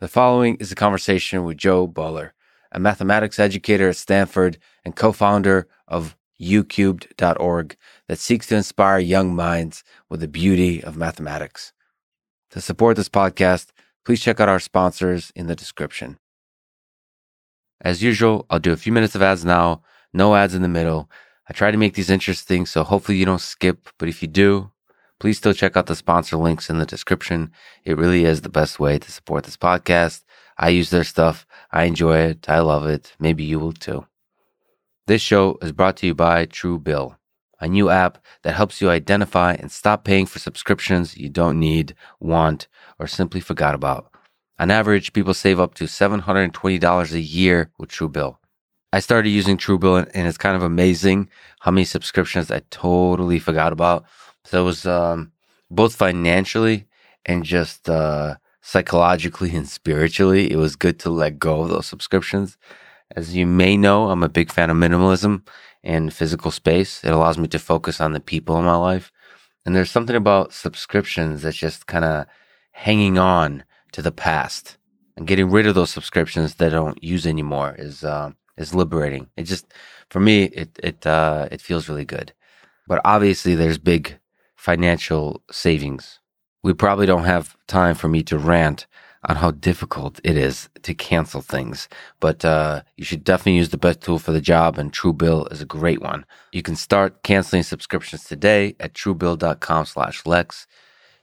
The following is a conversation with Jo Boaler, a mathematics educator at Stanford and co founder of youcubed.org that seeks to inspire young minds with the beauty of mathematics. To support this podcast, please check out our sponsors in the description. As usual, I'll do a few minutes of ads now, no ads in the middle. I try to make these interesting, so hopefully you don't skip, but if you do, please still check out the sponsor links in the description. It really is the best way to support this podcast. I use their stuff. I enjoy it. I love it. Maybe you will too. This show is brought to you by Truebill, a new app that helps you identify and stop paying for subscriptions you don't need, want, or simply forgot about. On average, people save up to $720 a year with Truebill. I started using Truebill and it's kind of amazing how many subscriptions I totally forgot about. So it was um, both financially and just uh, psychologically and spiritually, it was good to let go of those subscriptions. As you may know, I'm a big fan of minimalism and physical space. It allows me to focus on the people in my life. And there's something about subscriptions that's just kind of hanging on to the past and getting rid of those subscriptions that I don't use anymore is uh, is liberating. It just for me it it uh, it feels really good. But obviously, there's big financial savings. We probably don't have time for me to rant on how difficult it is to cancel things, but uh, you should definitely use the best tool for the job, and Truebill is a great one. You can start canceling subscriptions today at truebill.com/lex.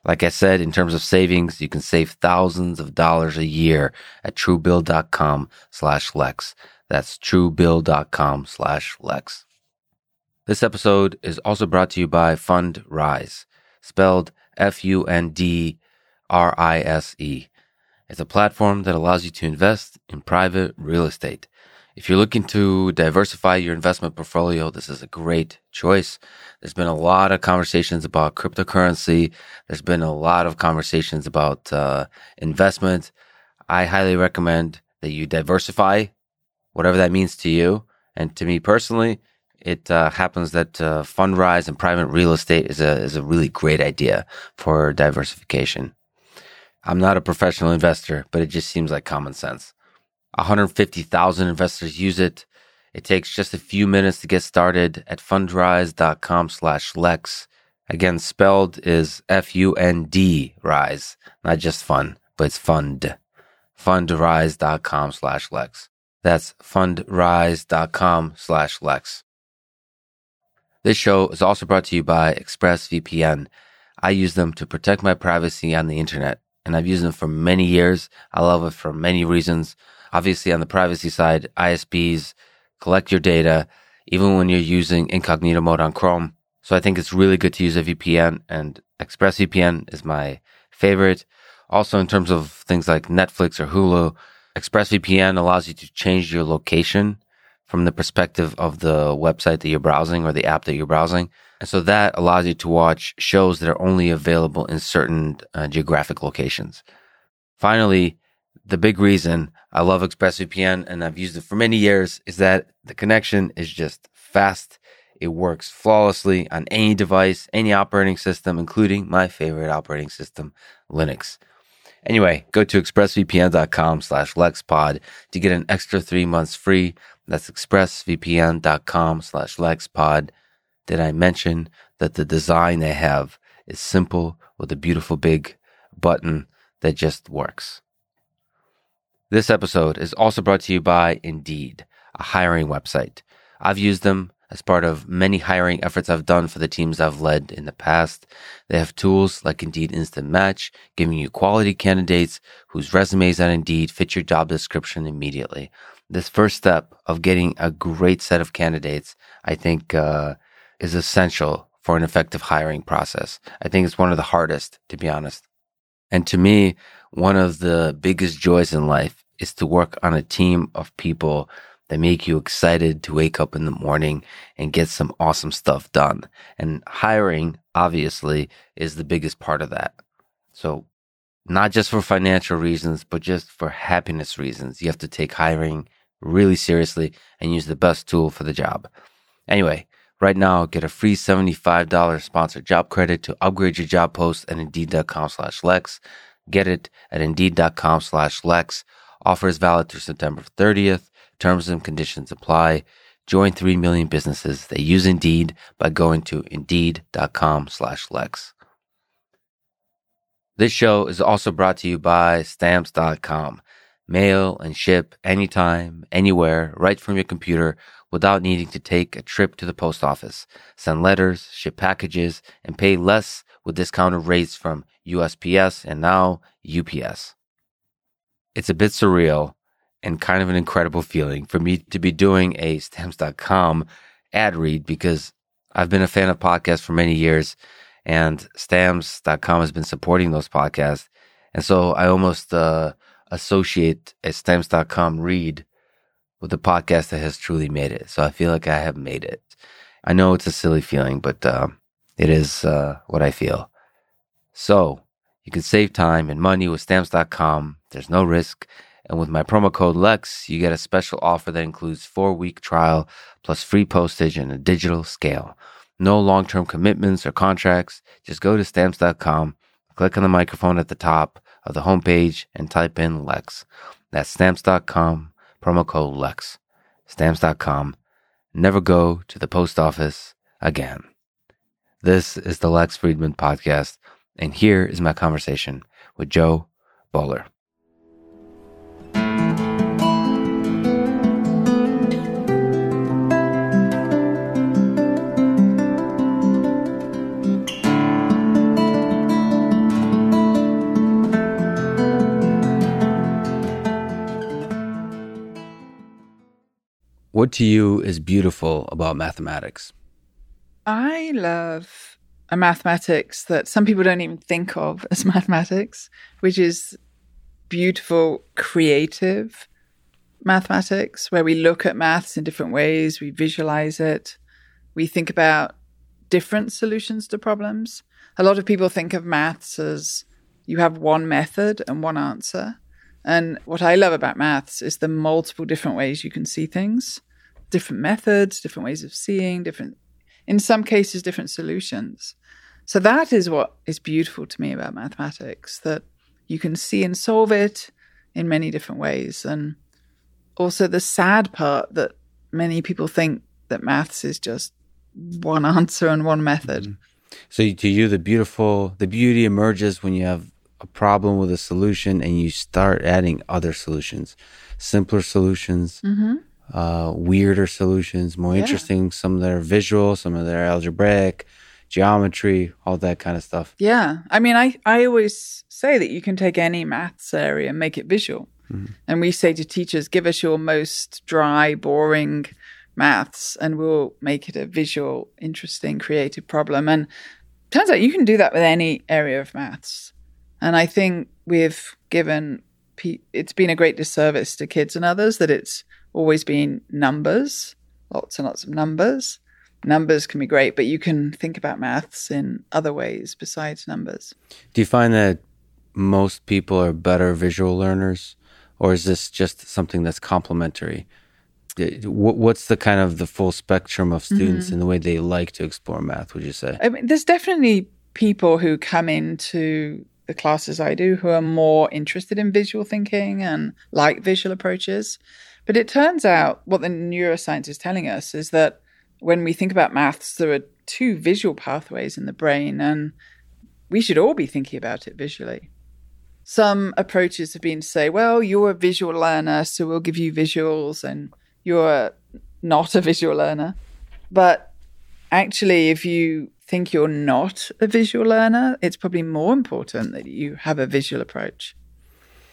Like I said, in terms of savings, you can save thousands of dollars a year at truebill.com/lex. That's truebill.com/lex. This episode is also brought to you by Fundrise, spelled F U N D R I S E. It's a platform that allows you to invest in private real estate. If you're looking to diversify your investment portfolio, this is a great choice. There's been a lot of conversations about cryptocurrency. There's been a lot of conversations about uh, investment. I highly recommend that you diversify, whatever that means to you. And to me personally, it uh, happens that uh, Fundrise and private real estate is a is a really great idea for diversification. I'm not a professional investor, but it just seems like common sense. 150,000 investors use it. It takes just a few minutes to get started at fundrise.com slash Lex. Again, spelled is F-U-N-D rise, not just fun, but it's fund. Fundrise.com slash Lex. That's fundrise.com slash Lex. This show is also brought to you by ExpressVPN. I use them to protect my privacy on the internet, and I've used them for many years. I love it for many reasons. Obviously, on the privacy side, ISPs collect your data, even when you're using incognito mode on Chrome. So I think it's really good to use a VPN, and ExpressVPN is my favorite. Also, in terms of things like Netflix or Hulu, ExpressVPN allows you to change your location from the perspective of the website that you're browsing or the app that you're browsing. And so that allows you to watch shows that are only available in certain uh, geographic locations. Finally, the big reason I love ExpressVPN and I've used it for many years is that the connection is just fast. It works flawlessly on any device, any operating system, including my favorite operating system, Linux. Anyway, go to expressvpn.com slash lexpod to get an extra three months free that's expressvpn.com slash lexpod. Did I mention that the design they have is simple with a beautiful big button that just works? This episode is also brought to you by Indeed, a hiring website. I've used them as part of many hiring efforts I've done for the teams I've led in the past. They have tools like Indeed Instant Match, giving you quality candidates whose resumes on Indeed fit your job description immediately this first step of getting a great set of candidates, I think, uh, is essential for an effective hiring process. I think it's one of the hardest, to be honest. And to me, one of the biggest joys in life is to work on a team of people that make you excited to wake up in the morning and get some awesome stuff done. And hiring, obviously, is the biggest part of that. So, not just for financial reasons, but just for happiness reasons, you have to take hiring really seriously and use the best tool for the job. Anyway, right now get a free $75 sponsored job credit to upgrade your job post at indeed.com slash lex. Get it at indeed.com slash Lex. Offer is valid through September 30th. Terms and conditions apply. Join 3 million businesses that use Indeed by going to indeed.com slash Lex. This show is also brought to you by stamps.com. Mail and ship anytime, anywhere, right from your computer without needing to take a trip to the post office. Send letters, ship packages, and pay less with discounted rates from USPS and now UPS. It's a bit surreal and kind of an incredible feeling for me to be doing a stamps.com ad read because I've been a fan of podcasts for many years and stamps.com has been supporting those podcasts. And so I almost uh, associate a stamps.com read with the podcast that has truly made it. So I feel like I have made it. I know it's a silly feeling, but uh, it is uh, what I feel. So you can save time and money with stamps.com. There's no risk. And with my promo code LEX, you get a special offer that includes four week trial plus free postage and a digital scale. No long term commitments or contracts. Just go to stamps.com, click on the microphone at the top of the homepage, and type in LEX. That's stamps.com, promo code LEX. Stamps.com. Never go to the post office again. This is the Lex Fridman podcast, and here is my conversation with Jo Boaler. What to you is beautiful about mathematics? I love a mathematics that some people don't even think of as mathematics, which is beautiful, creative mathematics, where we look at maths in different ways, we visualize it, we think about different solutions to problems. A lot of people think of maths as you have one method and one answer. And what I love about maths is the multiple different ways you can see things, different methods, different ways of seeing, different, in some cases, different solutions. So that is what is beautiful to me about mathematics that you can see and solve it in many different ways. And also the sad part that many people think that maths is just one answer and one method. Mm-hmm. So to you, the beautiful, the beauty emerges when you have a problem with a solution and you start adding other solutions, simpler solutions, mm-hmm. uh, weirder solutions, more yeah. interesting. Some that are visual, some of that are algebraic, geometry, all that kind of stuff. Yeah. I mean, I, I always say that you can take any maths area and make it visual. Mm-hmm. And we say to teachers, give us your most dry, boring maths and we'll make it a visual, interesting, creative problem. And turns out you can do that with any area of maths. And I think we've given it's been a great disservice to kids and others that it's always been numbers, lots and lots of numbers. Numbers can be great, but you can think about maths in other ways besides numbers. Do you find that most people are better visual learners, or is this just something that's complementary? What's the kind of the full spectrum of students mm-hmm. in the way they like to explore math? Would you say? I mean, there's definitely people who come into the classes I do who are more interested in visual thinking and like visual approaches. But it turns out what the neuroscience is telling us is that when we think about maths, there are two visual pathways in the brain, and we should all be thinking about it visually. Some approaches have been to say, well, you're a visual learner, so we'll give you visuals, and you're not a visual learner. But actually, if you think you're not a visual learner, it's probably more important that you have a visual approach.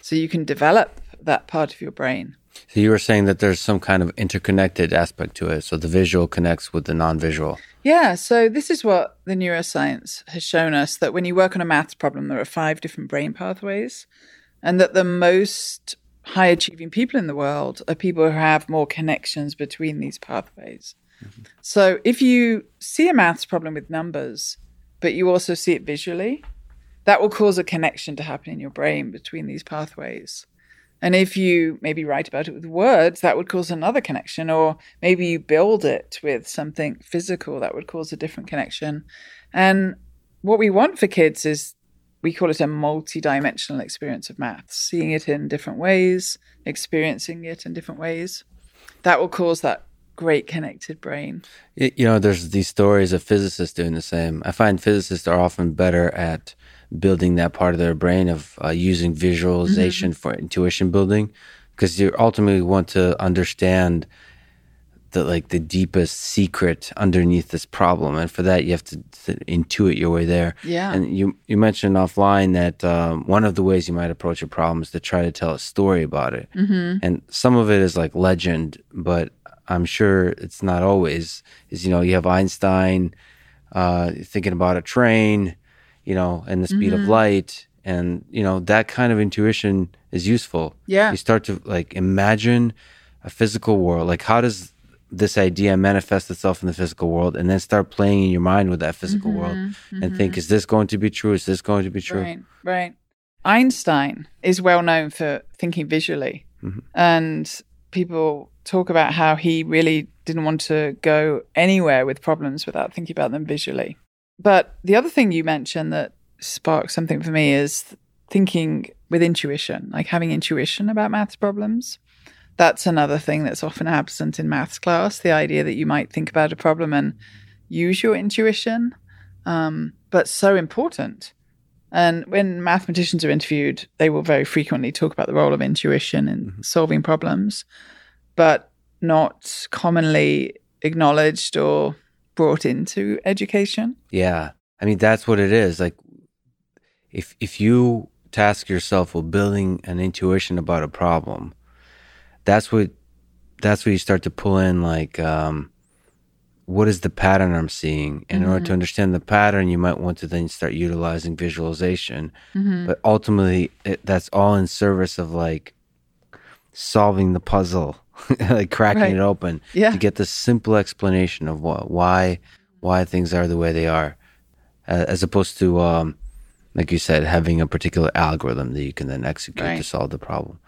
So you can develop that part of your brain. So you were saying that there's some kind of interconnected aspect to it. So the visual connects with the non-visual. Yeah. So this is what the neuroscience has shown us that when you work on a maths problem, there are five different brain pathways, and that the most high achieving people in the world are people who have more connections between these pathways. So if you see a maths problem with numbers, but you also see it visually, that will cause a connection to happen in your brain between these pathways. And if you maybe write about it with words, that would cause another connection. Or maybe you build it with something physical that would cause a different connection. And what we want for kids is we call it a multi-dimensional experience of maths, seeing it in different ways, experiencing it in different ways. That will cause that great connected brain. You know, there's these stories of physicists doing the same. I find physicists are often better at building that part of their brain of uh, using visualization for intuition building because you ultimately want to understand the like the deepest secret underneath this problem and for that you have to, to intuit your way there Yeah. and you you mentioned offline that um, one of the ways you might approach a problem is to try to tell a story about it mm-hmm. and some of it is like legend but i'm sure it's not always is you know you have einstein uh, thinking about a train you know and the speed of mm-hmm. light and you know that kind of intuition is useful. Yeah. you start to like imagine a physical world like how does this idea manifest itself in the physical world and then start playing in your mind with that physical mm-hmm. world and mm-hmm. think is this going to be true? Is this going to be true? Right, right. Einstein is well known for thinking visually. And people talk about how he really didn't want to go anywhere with problems without thinking about them visually. But the other thing you mentioned that sparked something for me is thinking with intuition, like having intuition about maths problems. That's another thing that's often absent in maths class the idea that you might think about a problem and use your intuition, um, but so important. And when mathematicians are interviewed, they will very frequently talk about the role of intuition in solving problems, but not commonly acknowledged or brought into education. Yeah. I mean that's what it is. Like if if you task yourself with building an intuition about a problem, that's what that's where you start to pull in like um what is the pattern I'm seeing? And In order to understand the pattern, you might want to then start utilizing visualization. But ultimately, it, that's all in service of like solving the puzzle, like cracking Right. it open Yeah. to get the simple explanation of what, why, why things are the way they are, as opposed to, um, like you said, having a particular algorithm that you can then execute to solve the problem.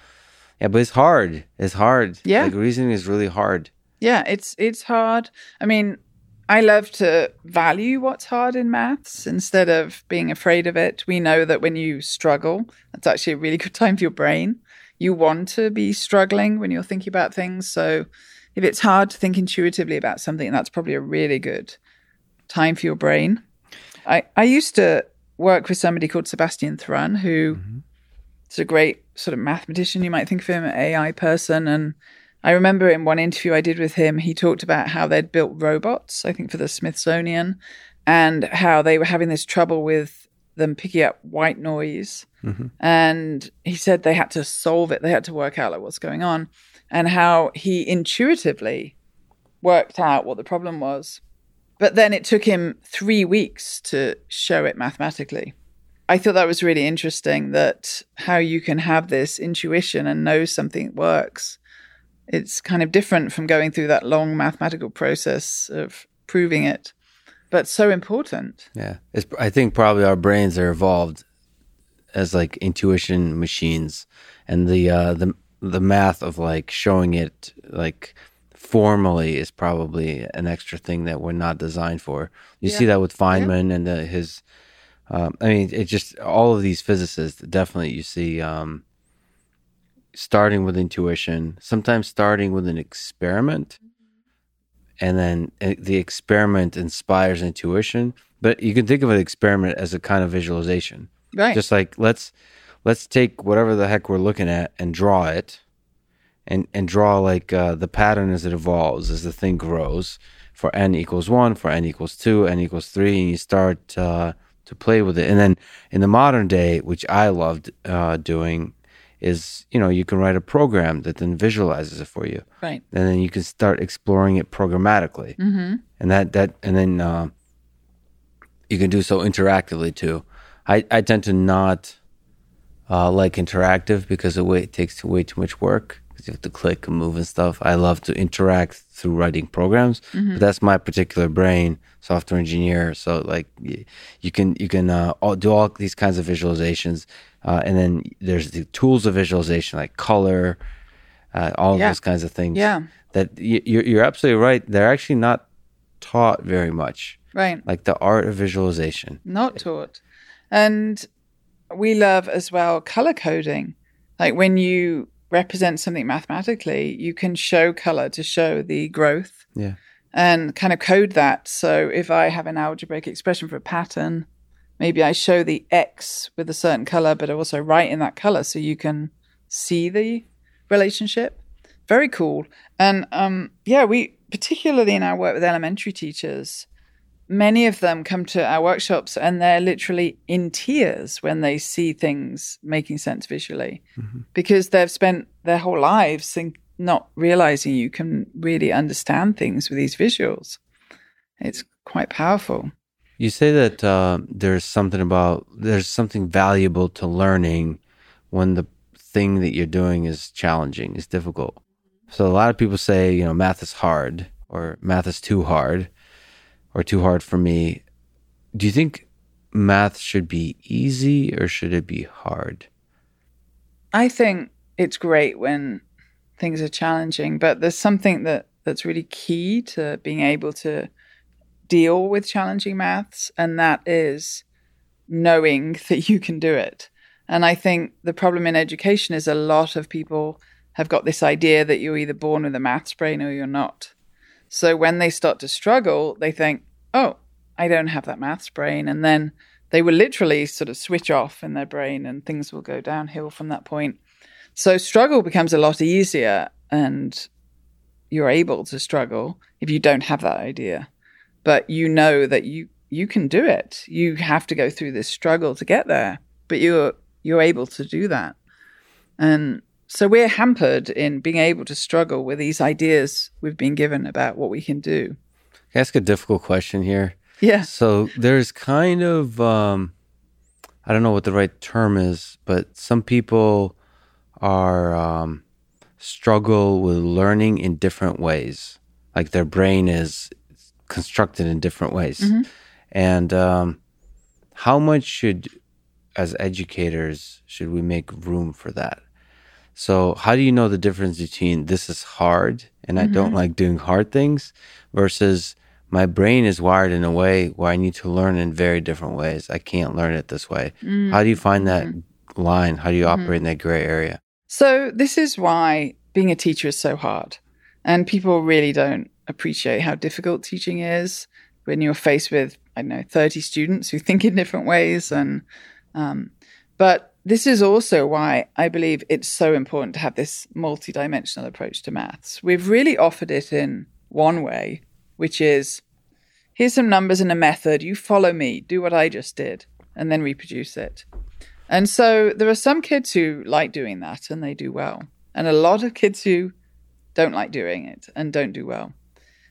Yeah, but it's hard. It's hard. Yeah. like reasoning is really hard. Yeah, it's it's hard. I mean, I love to value what's hard in maths instead of being afraid of it. We know that when you struggle, that's actually a really good time for your brain. You want to be struggling when you're thinking about things. So if it's hard to think intuitively about something, that's probably a really good time for your brain. I, I used to work with somebody called Sebastian Thrun, who mm-hmm. is a great sort of mathematician. You might think of him, an AI person. And I remember in one interview I did with him, he talked about how they'd built robots, I think for the Smithsonian, and how they were having this trouble with them picking up white noise. Mm-hmm. And he said they had to solve it, they had to work out like what's going on, and how he intuitively worked out what the problem was. But then it took him three weeks to show it mathematically. I thought that was really interesting that how you can have this intuition and know something works. It's kind of different from going through that long mathematical process of proving it, but so important. Yeah, it's, I think probably our brains are evolved as like intuition machines, and the uh, the the math of like showing it like formally is probably an extra thing that we're not designed for. You see that with Feynman and the, his. Um, I mean, it just all of these physicists definitely you see um, starting with intuition, sometimes starting with an experiment, and then uh, the experiment inspires intuition. But you can think of an experiment as a kind of visualization. Right. Just like let's let's take whatever the heck we're looking at and draw it, and and draw like uh, the pattern as it evolves as the thing grows. For n equals one, for n equals two, n equals three, and you start uh, to play with it. And then in the modern day, which I loved uh, doing, is you know you can write a program that then visualizes it for you. Right. and then you can start exploring it programmatically. Mm-hmm. and that that and then uh, you can do so interactively too. I i tend to not uh, like interactive because it, way, it takes way too much work. Because you have to click and move and stuff. I love to interact through writing programs but that's my particular brain software engineer. So like you can you can uh, all, do all these kinds of visualizations uh, and then there's the tools of visualization like color uh, all Yeah. those kinds of things Yeah. that y- you're, you're absolutely right they're actually not taught very much Right. like the art of visualization Not taught. And we love as well color coding. Like when you represent something mathematically, you can show color to show the growth. Yeah. And kind of code that. So if I have an algebraic expression for a pattern, maybe I show the X with a certain color, but I also write in that color so you can see the relationship. Very cool. And um, yeah, we particularly in our work with elementary teachers, many of them come to our workshops and they're literally in tears when they see things making sense visually mm-hmm. because they've spent their whole lives think, not realizing you can really understand things with these visuals. It's quite powerful. You say that uh, there's something about there's something valuable to learning when the thing that you're doing is challenging, is difficult. So a lot of people say, you know, math is hard or math is too hard or too hard for me. Do you think math should be easy or should it be hard? I think it's great when things are challenging, but there's something that that's really key to being able to deal with challenging maths, and that is knowing that you can do it. And I think the problem in education is a lot of people have got this idea that you're either born with a maths brain or you're not. So when they start to struggle, they think, oh, I don't have that maths brain. And then they will literally sort of switch off in their brain and things will go downhill from that point. So struggle becomes a lot easier and you're able to struggle if you don't have that idea. But you know that you you can do it. You have to go through this struggle to get there, but you're you're able to do that. And so we're hampered in being able to struggle with these ideas we've been given about what we can do. Can I ask a difficult question here? Yeah. So there's kind of um, I don't know what the right term is, but some people are um, struggle with learning in different ways. Like their brain is constructed in different ways, mm-hmm. and um, how much should as educators should we make room for that? So, how do you know the difference between this is hard and I mm-hmm. don't like doing hard things versus my brain is wired in a way where I need to learn in very different ways. I can't learn it this way. Mm-hmm. How do you find that mm-hmm. line? How do you operate in that gray area? So, this is why being a teacher is so hard. And people really don't appreciate how difficult teaching is when you're faced with, I don't know, 30 students who think in different ways. And, um, but this is also why I believe it's so important to have this multidimensional approach to maths. We've really offered it in one way, which is here's some numbers and a method. You follow me, do what I just did, and then reproduce it. And so there are some kids who like doing that and they do well, and a lot of kids who don't like doing it and don't do well.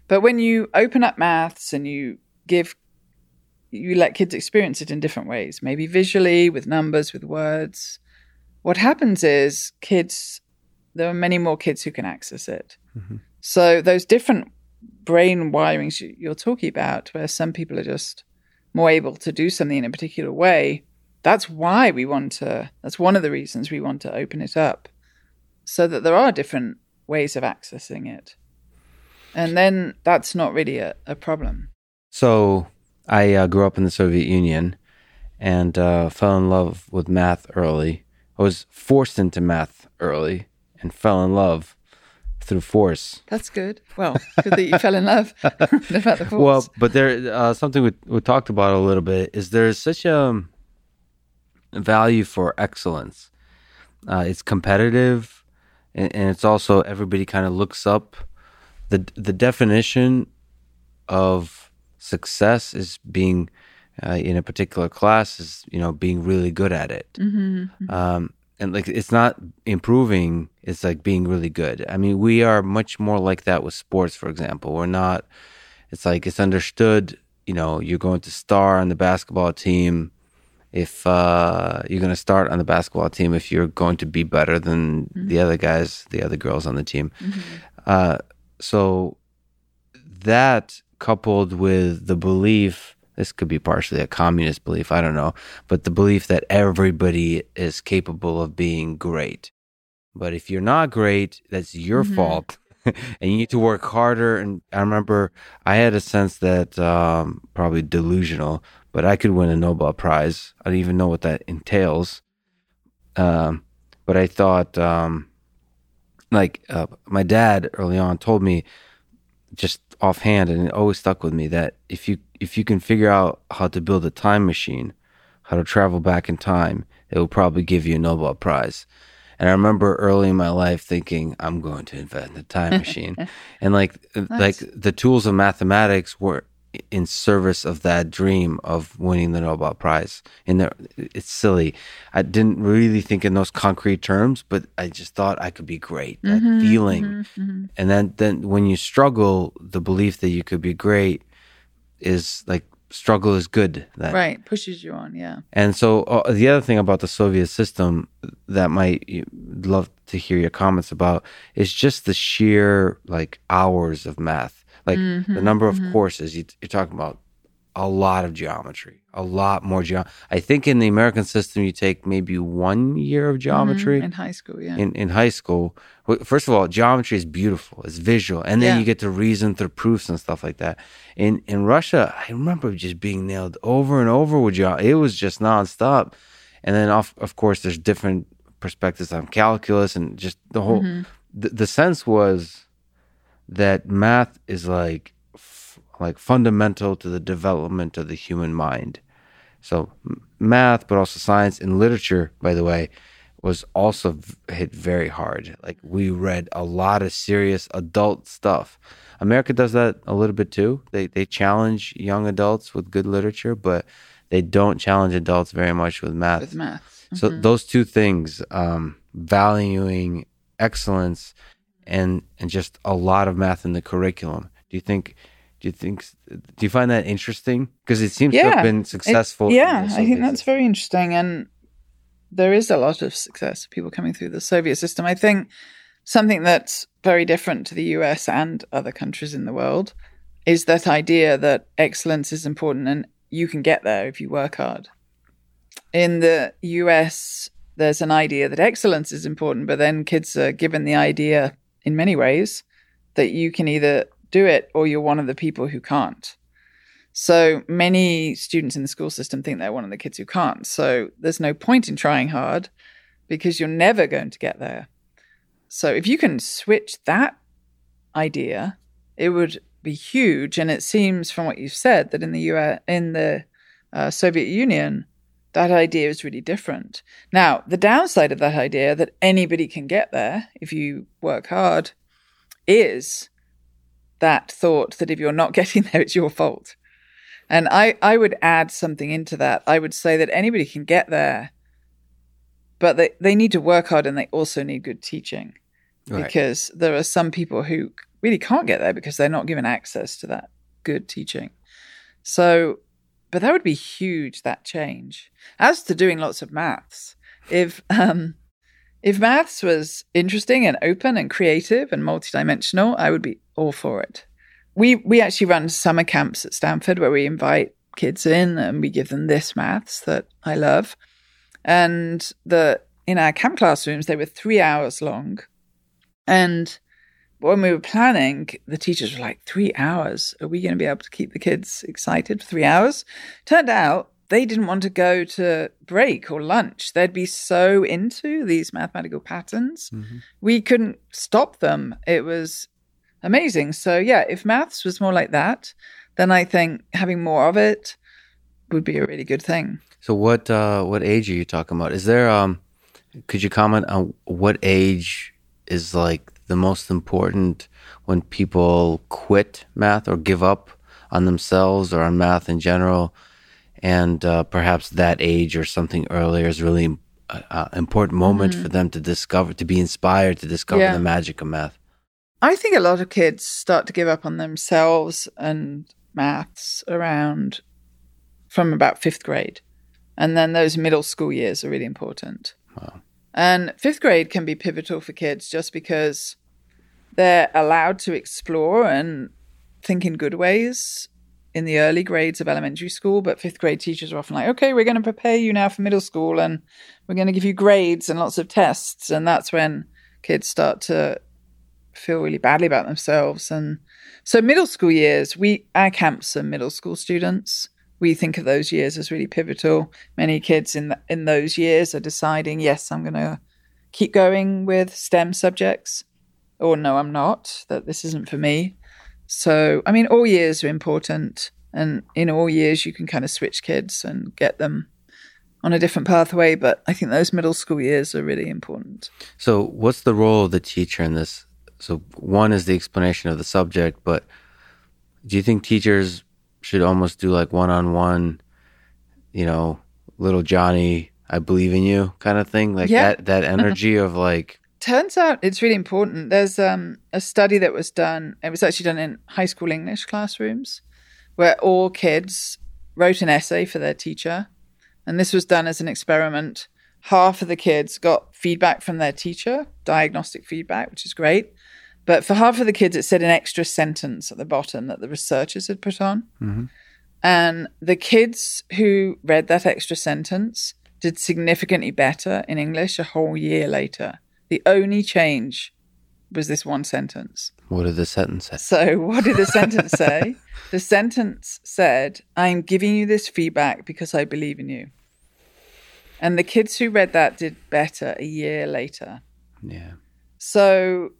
But when you open up maths and you give you let kids experience it in different ways, maybe visually, with numbers, with words. What happens is kids, there are many more kids who can access it. Mm-hmm. So those different brain wirings you're talking about, where some people are just more able to do something in a particular way, that's why we want to, that's one of the reasons we want to open it up so that there are different ways of accessing it. And then that's not really a, a problem. So I uh, grew up in the Soviet Union and uh, fell in love with math early. I was forced into math early and fell in love through force. That's good. Well, good that you fell in love. about the force? Well, but there uh, something we, we talked about a little bit is there's such a value for excellence. Uh, it's competitive, and, and it's also everybody kind of looks up. The The definition of success is being uh, in a particular class is you know being really good at it mm-hmm, mm-hmm. Um, and like it's not improving it's like being really good i mean we are much more like that with sports for example we're not it's like it's understood you know you're going to star on the basketball team if uh, you're going to start on the basketball team if you're going to be better than mm-hmm. the other guys the other girls on the team mm-hmm. uh, so that coupled with the belief this could be partially a communist belief, I don't know, but the belief that everybody is capable of being great. But if you're not great, that's your mm-hmm. fault. and you need to work harder. And I remember I had a sense that, um, probably delusional, but I could win a Nobel Prize. I don't even know what that entails. Um, but I thought, um, like, uh, my dad early on told me just offhand, and it always stuck with me that if you if you can figure out how to build a time machine, how to travel back in time, it will probably give you a Nobel Prize. And I remember early in my life thinking, I'm going to invent a time machine. and like like the tools of mathematics were in service of that dream of winning the Nobel Prize. And there, it's silly. I didn't really think in those concrete terms, but I just thought I could be great. That Mm-hmm, feeling, and then then when you struggle, the belief that you could be great is like struggle is good. That Right. Pushes you on. Yeah. and so uh, the other thing about the Soviet system that might love to hear your comments about is just the sheer like hours of math, like the mm-hmm, number of mm-hmm. courses you, you're talking about. A lot of geometry, a lot more geo. I think in the American system, you take maybe one year of mm-hmm, geometry In high school. Yeah. in, in high school. First of all, geometry is beautiful. It's visual. And then Yeah. you get to reason through proofs and stuff like that. In in Russia, I remember just being nailed over and over with geometry. It was just nonstop. And then of of course there's different perspectives on calculus and just the whole the, the sense was that math is like f- like fundamental to the development of the human mind. So math, but also science and literature, by the way, was also v- hit very hard. Like we read a lot of serious adult stuff. America does that a little bit too. They they challenge young adults with good literature, but they don't challenge adults very much with math. with maths. So those two things, um, valuing excellence and and just a lot of math in the curriculum. Do you think? Do you think? Do you find that interesting? Because it seems to have been successful. in yeah, I think that's very interesting. And there is a lot of success, of people coming through the Soviet system. I think something that's very different to the US and other countries in the world is that idea that excellence is important and you can get there if you work hard. In the US, there's an idea that excellence is important, but then kids are given the idea in many ways that you can either do it or you're one of the people who can't. So many students in the school system think they're one of the kids who can't. So there's no point in trying hard because you're never going to get there. So if you can switch that idea, it would be huge. And it seems from what you've said that in the US, in the uh, Soviet Union, that idea is really different. Now, the downside of that idea that anybody can get there if you work hard is that thought that if you're not getting there, it's your fault. And I, I would add something into that. I would say that anybody can get there, but they, they need to work hard and they also need good teaching Right. because there are some people who really can't get there because they're not given access to that good teaching. So, but that would be huge, that change. As to doing lots of maths, if, um, if maths was interesting and open and creative and multidimensional, I would be all for it. We we actually run summer camps at Stanford where we invite kids in and we give them this maths that I love. And the in our camp classrooms they were three hours long. And when we were planning, the teachers were like, three hours? Are we going to be able to keep the kids excited for three hours? Turned out they didn't want to go to break or lunch. They'd be so into these mathematical patterns. We couldn't stop them. It was amazing. So, yeah, if maths was more like that, then I think having more of it would be a really good thing. So what uh, what age are you talking about? Is there um could you comment on what age is like the most important when people quit math or give up on themselves or on math in general and uh, perhaps that age or something earlier is really uh, uh, important moment for them to discover to be inspired to discover Yeah. the magic of math. I think a lot of kids start to give up on themselves and maths around from about fifth grade. And then those middle school years are really important. And fifth grade can be pivotal for kids just because they're allowed to explore and think in good ways in the early grades of elementary school. But fifth grade teachers are often like, okay, we're going to prepare you now for middle school and we're going to give you grades and lots of tests. And that's when kids start to feel really badly about themselves. And so middle school years, we our camps are middle school students. we think of those years as really pivotal. Many kids in th- in those years are deciding, yes, I'm going to keep going with STEM subjects, or no, I'm not. That this isn't for me. So, I mean, all years are important, and in all years, you can kind of switch kids and get them on a different pathway. But I think those middle school years are really important. So, what's the role of the teacher in this? So, one is the explanation of the subject, but do you think teachers should almost do like one on one, you know, little Johnny, I believe in you kind of thing? Like Yeah. that, that mm-hmm. energy of like, Turns out it's really important. There's um, a study that was done. It was actually done in high school English classrooms, where all kids wrote an essay for their teacher, and this was done as an experiment. Half of the kids got feedback from their teacher, diagnostic feedback, which is great. But for half of the kids, it said an extra sentence at the bottom that the researchers had put on. Mhm. And the kids who read that extra sentence did significantly better in English a whole year later. The only change was this one sentence. what did the sentence say? So, what did the sentence say? The sentence said, I'm giving you this feedback because I believe in you. And the kids who read that did better a year later. Yeah. So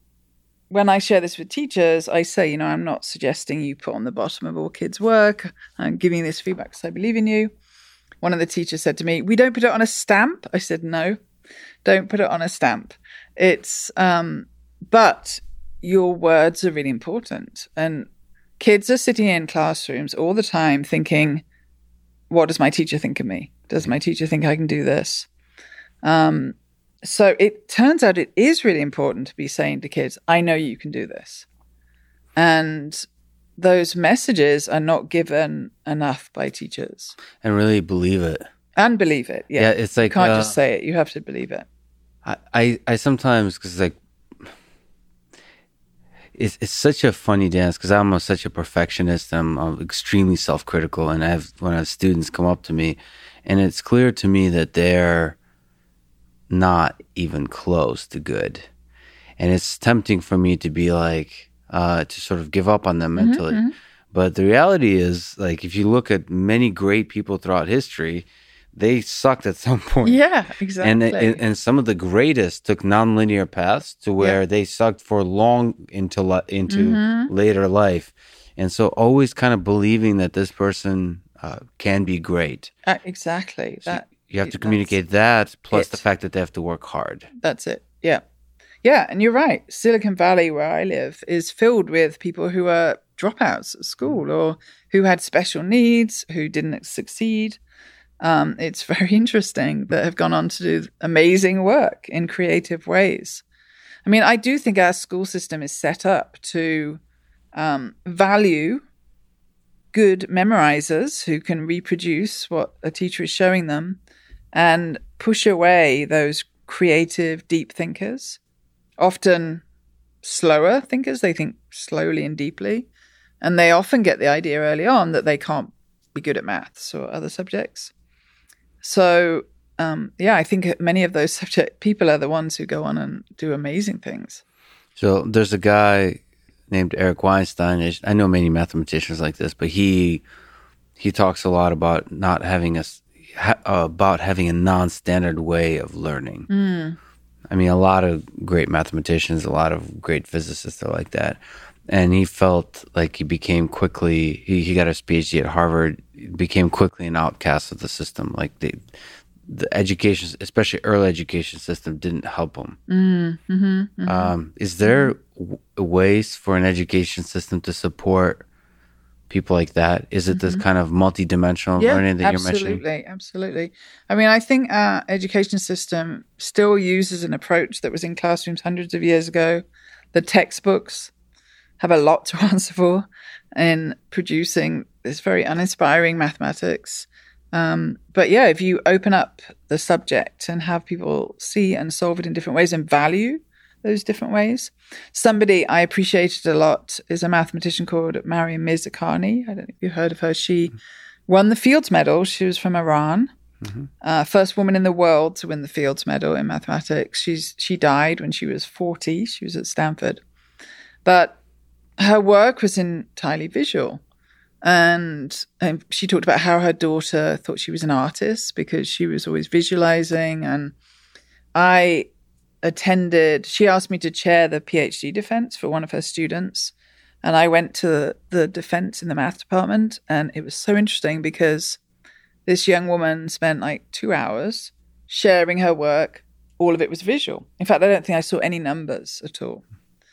when I share this with teachers, I say, you know, I'm not suggesting you put on the bottom of all kids' work. I'm giving this feedback because I believe in you. One of the teachers said to me, We don't put it on a stamp. I said, No, don't put it on a stamp. It's, um, but your words are really important. And kids are sitting in classrooms all the time thinking, What does my teacher think of me? Does my teacher think I can do this? Um, so it turns out it is really important to be saying to kids, I know you can do this. And those messages are not given enough by teachers. And really believe it. And believe it. Yeah. Yeah. it's like you can't uh, just say it. You have to believe it. I, I, I sometimes because like it's it's such a funny dance because I'm a, such a perfectionist. I'm, I'm extremely self critical, and I have when I have students come up to me, and it's clear to me that they're not even close to good, and it's tempting for me to be like uh, to sort of give up on them mentally. But the reality is, like, if you look at many great people throughout history, they sucked at some point Yeah, exactly. and, and and some of the greatest took nonlinear paths to where they sucked for long into into Mm-hmm. later life, and so always kind of believing that this person uh, can be great. Uh, exactly. That You have to communicate that plus the fact that they have to work hard. That's it. Yeah. Yeah. And you're right. Silicon Valley, where I live, is filled with people who are dropouts at school or who had special needs, who didn't succeed. Um, it's very interesting that have gone on to do amazing work in creative ways. I mean, I do think our school system is set up to um, value good memorizers who can reproduce what a teacher is showing them and push away those creative, deep thinkers, often slower thinkers. They think slowly and deeply. And they often get the idea early on that they can't be good at maths or other subjects. So, um, yeah, I think many of those subject people are the ones who go on and do amazing things. So there's a guy named Eric Weinstein. I- know many mathematicians like this, but he he talks a lot about not having a ha, about having a non-standard way of learning. I mean, a lot of great mathematicians, a lot of great physicists are like that. And he felt like he became quickly, he, he got his PhD at Harvard, became quickly an outcast of the system. Like the, the education, especially early education system, didn't help him. Mm, mm-hmm, mm-hmm. Um, is there w- ways for an education system to support people like that? Is it this mm-hmm. kind of multidimensional learning that you're mentioning? absolutely, absolutely. I mean, I think our education system still uses an approach that was in classrooms hundreds of years ago. The textbooks have a lot to answer for in producing this very uninspiring mathematics. Um, but yeah, if you open up the subject and have people see and solve it in different ways and value those different ways. Somebody I appreciated a lot is a mathematician called Maryam Mirzakhani. I don't know if you've heard of her. She won the Fields Medal. She was from Iran. Uh, first woman in the world to win the Fields Medal in mathematics. She's she died when she was 40. She was at Stanford. But her work was entirely visual. And um, she talked about how her daughter thought she was an artist because she was always visualizing. And I attended, she asked me to chair the PhD defense for one of her students. And I went to the defense in the math department. And it was so interesting because this young woman spent like two hours sharing her work. All of it was visual. In fact, I don't think I saw any numbers at all.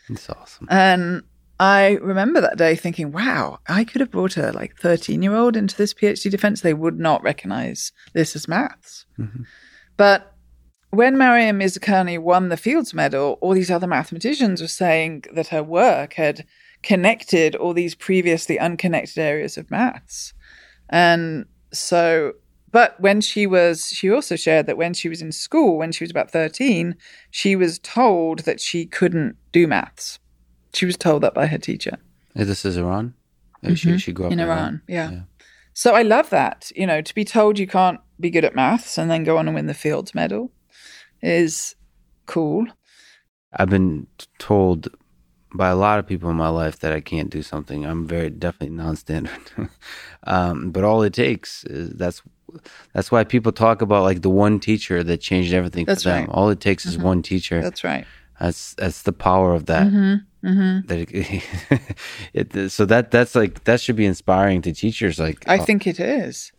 That's awesome. And I remember that day thinking, wow, I could have brought a like 13 year old into this PhD defense. They would not recognize this as maths. Mhm. But when Maryam Mirzakhani won the Fields Medal, all these other mathematicians were saying that her work had connected all these previously unconnected areas of maths. And so, but when she was, she also shared that when she was in school, when she was about 13, she was told that she couldn't do maths. She was told that by her teacher This is Iran. Maybe She, she grew up in Iran. Yeah. Yeah. So I love that. You know, to be told you can't be good at maths and then go on and win the Fields Medal is cool. I've been told by a lot of people in my life that I can't do something. I'm very definitely non-standard. um, but all it takes is that's that's why people talk about like the one teacher that changed everything That's for them. right. Mm-hmm. All it takes is one teacher. That's right. That's that's the power of that. Mm-hmm. Mm-hmm. That it, it, so that that's like that should be inspiring to teachers. Like I uh, think it is.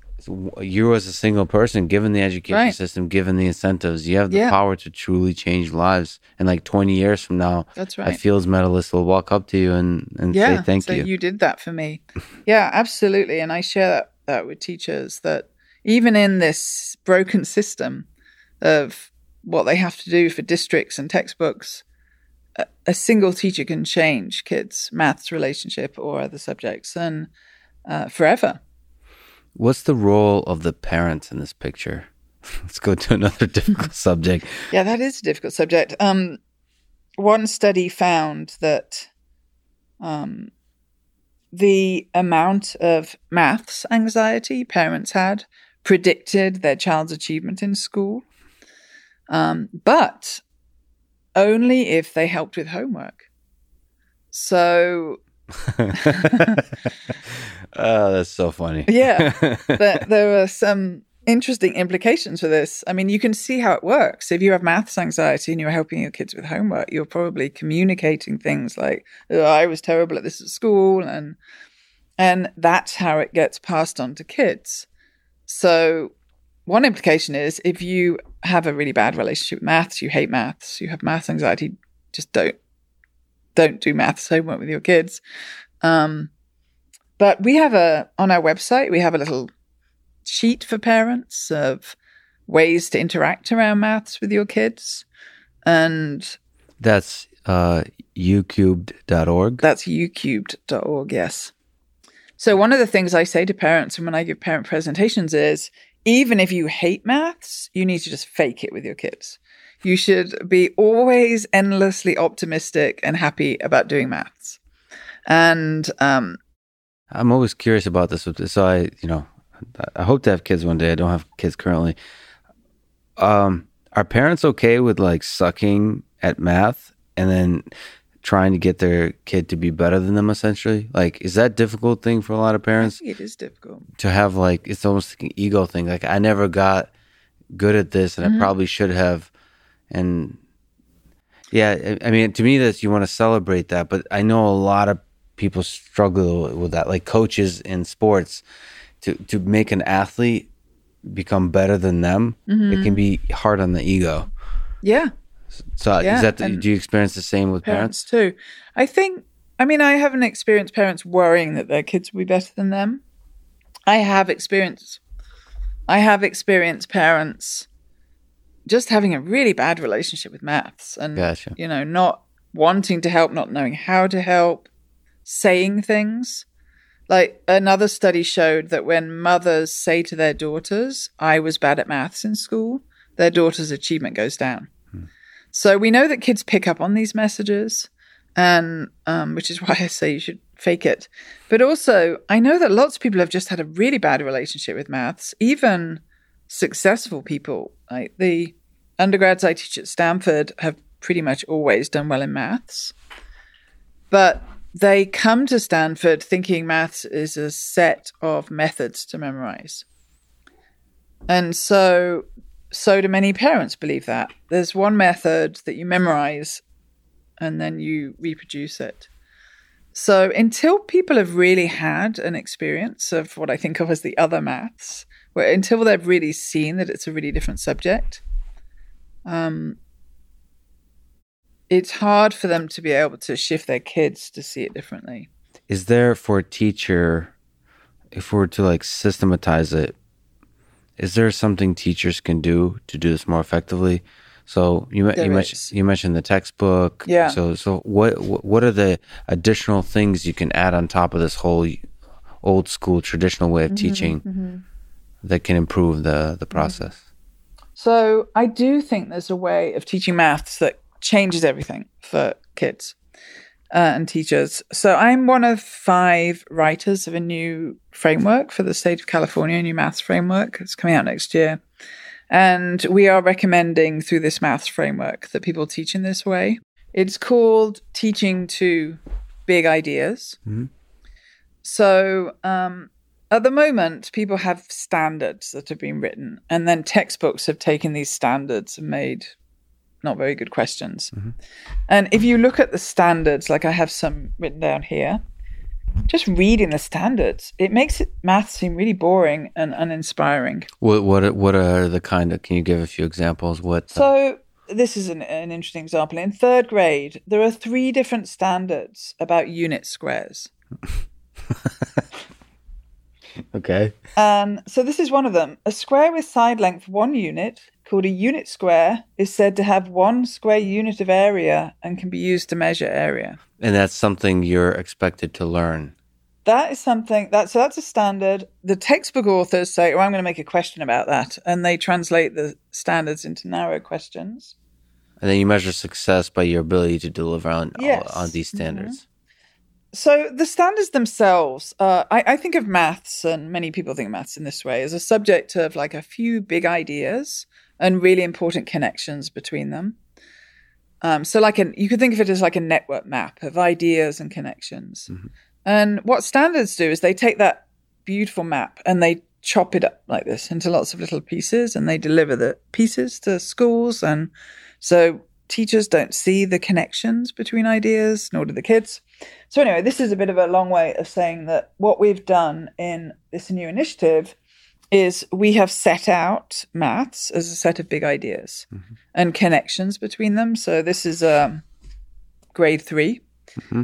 you as a single person, given the education Right. system, given the incentives, you have the Yeah. power to truly change lives. And like 20 years from now, That's right. a. Fields medalist will walk up to you and, and yeah. say thank so you. you did that for me. yeah, absolutely. And I share that, that with teachers that even in this broken system of what they have to do for districts and textbooks, a, single teacher can change kids' maths relationship or other subjects and uh, forever. What's the role of the parents in this picture? Let's go to another difficult subject. Yeah, that is a difficult subject. Um, one study found that um, the amount of maths anxiety parents had predicted their child's achievement in school, um, but only if they helped with homework. So oh, that's so funny. Yeah. there, there are some interesting implications for this. I mean, you can see how it works. If you have maths anxiety and you're helping your kids with homework, you're probably communicating things like, oh, "I was terrible at this at school," and and that's how it gets passed on to kids. So, one implication is if you have a really bad relationship with maths, you hate maths, you have maths anxiety, just don't don't do maths homework with your kids. Um, but we have a on our website we have a little sheet for parents of ways to interact around maths with your kids, and That's uh, youcubed.org. that's youcubed.org. Yes. So one of the things I say to parents and when I give parent presentations is even if you hate maths, you need to just fake it with your kids. You should be always endlessly optimistic and happy about doing maths. And um, I'm always curious about this. So I, you know, I hope to have kids one day. I don't have kids currently. Um, are parents okay with like sucking at math and then trying to get their kid to be better than them? Essentially, like, is that a difficult thing for a lot of parents it is difficult. to have? Like, it's almost like an ego thing. Like, I never got good at this, and I mm-hmm. probably should have. And yeah, I I mean, to me, that's you want to celebrate that, but I know a lot of people struggle with that, like coaches in sports, to to make an athlete become better than them. It can mm-hmm. be hard on the ego. Yeah. So Yeah, is that the, do you experience the same with parents? parents too. I think, I mean, I haven't experienced parents worrying that their kids will be better than them. I have experienced, I have experienced parents just having a really bad relationship with maths and, Gotcha. you know, not wanting to help, not knowing how to help, saying things. Like another study showed that when mothers say to their daughters, I was bad at maths in school, their daughter's achievement goes down. So we know that kids pick up on these messages, and um, which is why I say you should fake it. But also, I know that lots of people have just had a really bad relationship with maths, even successful people. Like the undergrads I teach at Stanford have pretty much always done well in maths. But they come to Stanford thinking maths is a set of methods to memorize. And so so do many parents believe that. There's one method that you memorize and then you reproduce it. So until people have really had an experience of what I think of as the other maths, where until they've really seen that it's a really different subject, um, it's hard for them to be able to shift their kids to see it differently. Is there for a teacher, if we were to like systematize it, is there something teachers can do to do this more effectively? So you There you mentioned you mentioned the textbook. Yeah. So so what what are the additional things you can add on top of this whole old school traditional way Mm-hmm, of teaching that can improve the the process? So I do think there's a way of teaching maths that changes everything for kids uh, and teachers. So I'm one of five writers of a new framework for the state of California, a new maths framework. It's coming out next year. And we are recommending through this maths framework that people teach in this way. It's called Teaching to Big Ideas. Mhm. So um, at the moment, people have standards that have been written, and then textbooks have taken these standards and made not very good questions. And if you look at the standards, like I have some written down here, just reading the standards, it makes it, math seem really boring and uninspiring. What what are- what are the kind of? Can you give a few examples? What uh, So this is an, an interesting example. In third grade, there are three different standards about unit squares. okay. And so this is one of them. A square with side length one unit, called a unit square, is said to have one square unit of area and can be used to measure area. And that's something you're expected to learn. That is something that so that's a standard. The textbook authors say, "Oh, I'm going to make a question about that," and they translate the standards into narrow questions. And then you measure success by your ability to deliver on Yes. Mm-hmm. on these standards. So the standards themselves, uh, I, I think of maths, and many people think of maths in this way, as a subject of like a few big ideas and really important connections between them. Um, so like an, you could think of it as like a network map of ideas and connections. And what standards do is they take that beautiful map and they chop it up like this into lots of little pieces and they deliver the pieces to schools. And so teachers don't see the connections between ideas, nor do the kids. So, anyway, this is a bit of a long way of saying that what we've done in this new initiative is we have set out maths as a set of big ideas and connections between them. So, this is um, grade 3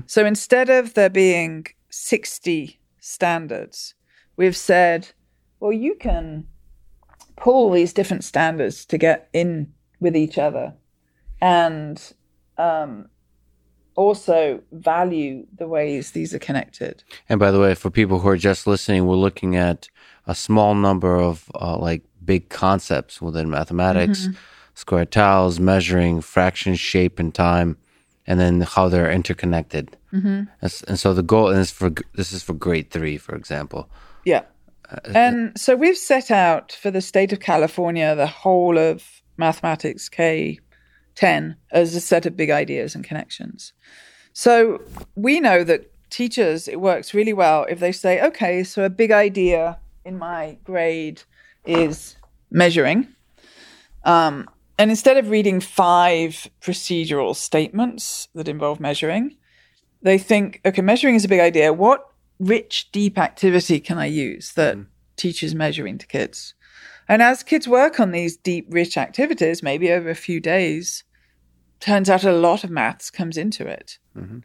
So, instead of there being 60 standards, we've said, well, you can pull these different standards to get in with each other and um, also value the ways these are connected. And by the way, for people who are just listening, we're looking at a small number of uh, like big concepts within mathematics, square tiles, measuring, fractions, shape, and time, and then how they're interconnected. Mm-hmm. And so the goal is for this is for grade three, for example. Yeah. And so we've set out for the state of California the whole of mathematics K 10 as a set of big ideas and connections. So we know that teachers, it works really well if they say, okay, so a big idea in my grade is measuring. Um, and instead of reading five procedural statements that involve measuring, they think, okay, measuring is a big idea. What rich, deep activity can I use that teaches measuring to kids? And as kids work on these deep, rich activities, maybe over a few days, turns out a lot of maths comes into it. Mm-hmm.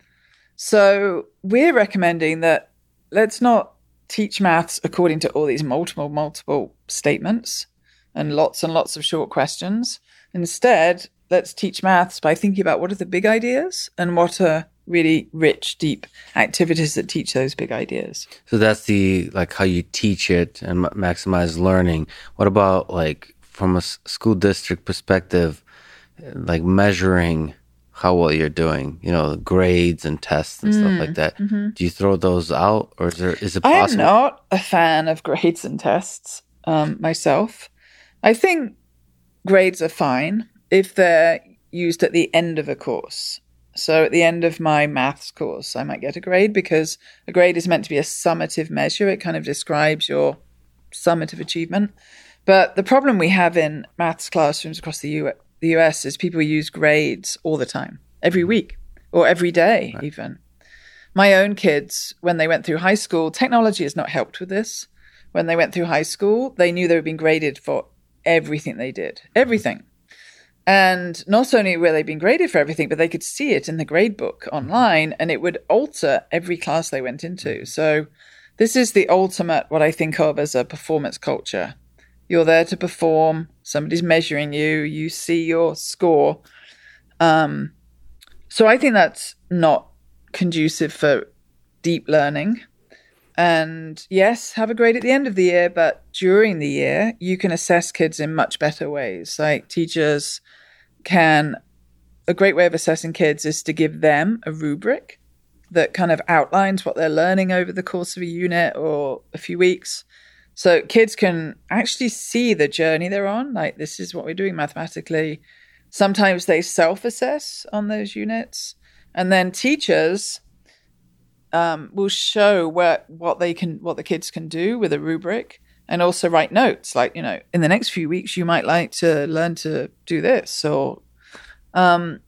So we're recommending that let's not teach maths according to all these multiple, multiple statements and lots and lots of short questions. Instead, let's teach maths by thinking about what are the big ideas and what are really rich, deep activities that teach those big ideas. So that's the like how you teach it and ma- maximize learning. What about like from a s- school district perspective, like measuring how well you're doing? You know, grades and tests and stuff like that. Do you throw those out, or is there is it possible? not a fan of grades and tests um, myself. I think grades are fine if they're used at the end of a course So at the end of my maths course, I might get a grade because a grade is meant to be a summative measure. It kind of describes your summative achievement. But the problem we have in maths classrooms across the, U- the US is people use grades all the time, every week or every day, right. even. My own kids, when they went through high school, technology has not helped with this. When they went through high school, they knew they were being graded for everything they did, everything. And not only were they being graded for everything, but they could see it in the grade book online and it would alter every class they went into. Mm-hmm. So, this is the ultimate, what I think of as a performance culture. You're there to perform, somebody's measuring you, you see your score. Um, so, I think that's not conducive for deep learning. And yes, have a grade at the end of the year, but during the year, you can assess kids in much better ways. Like teachers can, a great way of assessing kids is to give them a rubric that kind of outlines what they're learning over the course of a unit or a few weeks. So kids can actually see the journey they're on. Like, this is what we're doing mathematically. Sometimes they self assess on those units. And then teachers um, will show where what they can what the kids can do with a rubric and also write notes like you know in the next few weeks you might like to learn to do this or um,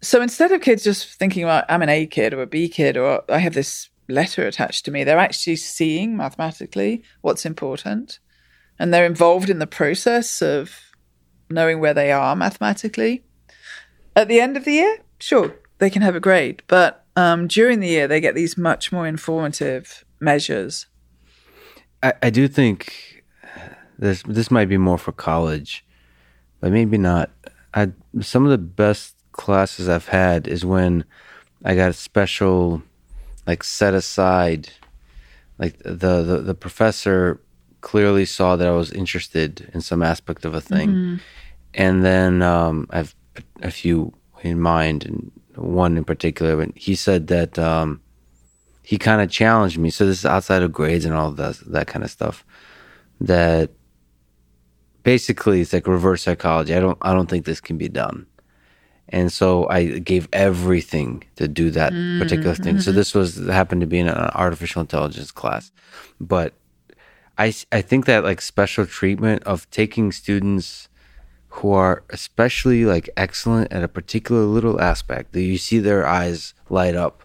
so instead of kids just thinking about i'm an a kid or a b kid or i have this letter attached to me they're actually seeing mathematically what's important and they're involved in the process of knowing where they are mathematically at the end of the year sure they can have a grade but um, during the year, they get these much more informative measures. I, I do think this this might be more for college, but maybe not. I some of the best classes I've had is when I got a special like set aside like the, the, the professor clearly saw that I was interested in some aspect of a thing. Mm-hmm. And then um, I've a few in mind and one in particular, but he said that um, he kind of challenged me. So this is outside of grades and all that that kind of stuff. That basically it's like reverse psychology. I don't I don't think this can be done. And so I gave everything to do that mm-hmm. particular thing. So this was happened to be in an artificial intelligence class, but I I think that like special treatment of taking students who are especially like excellent at a particular little aspect that you see their eyes light up.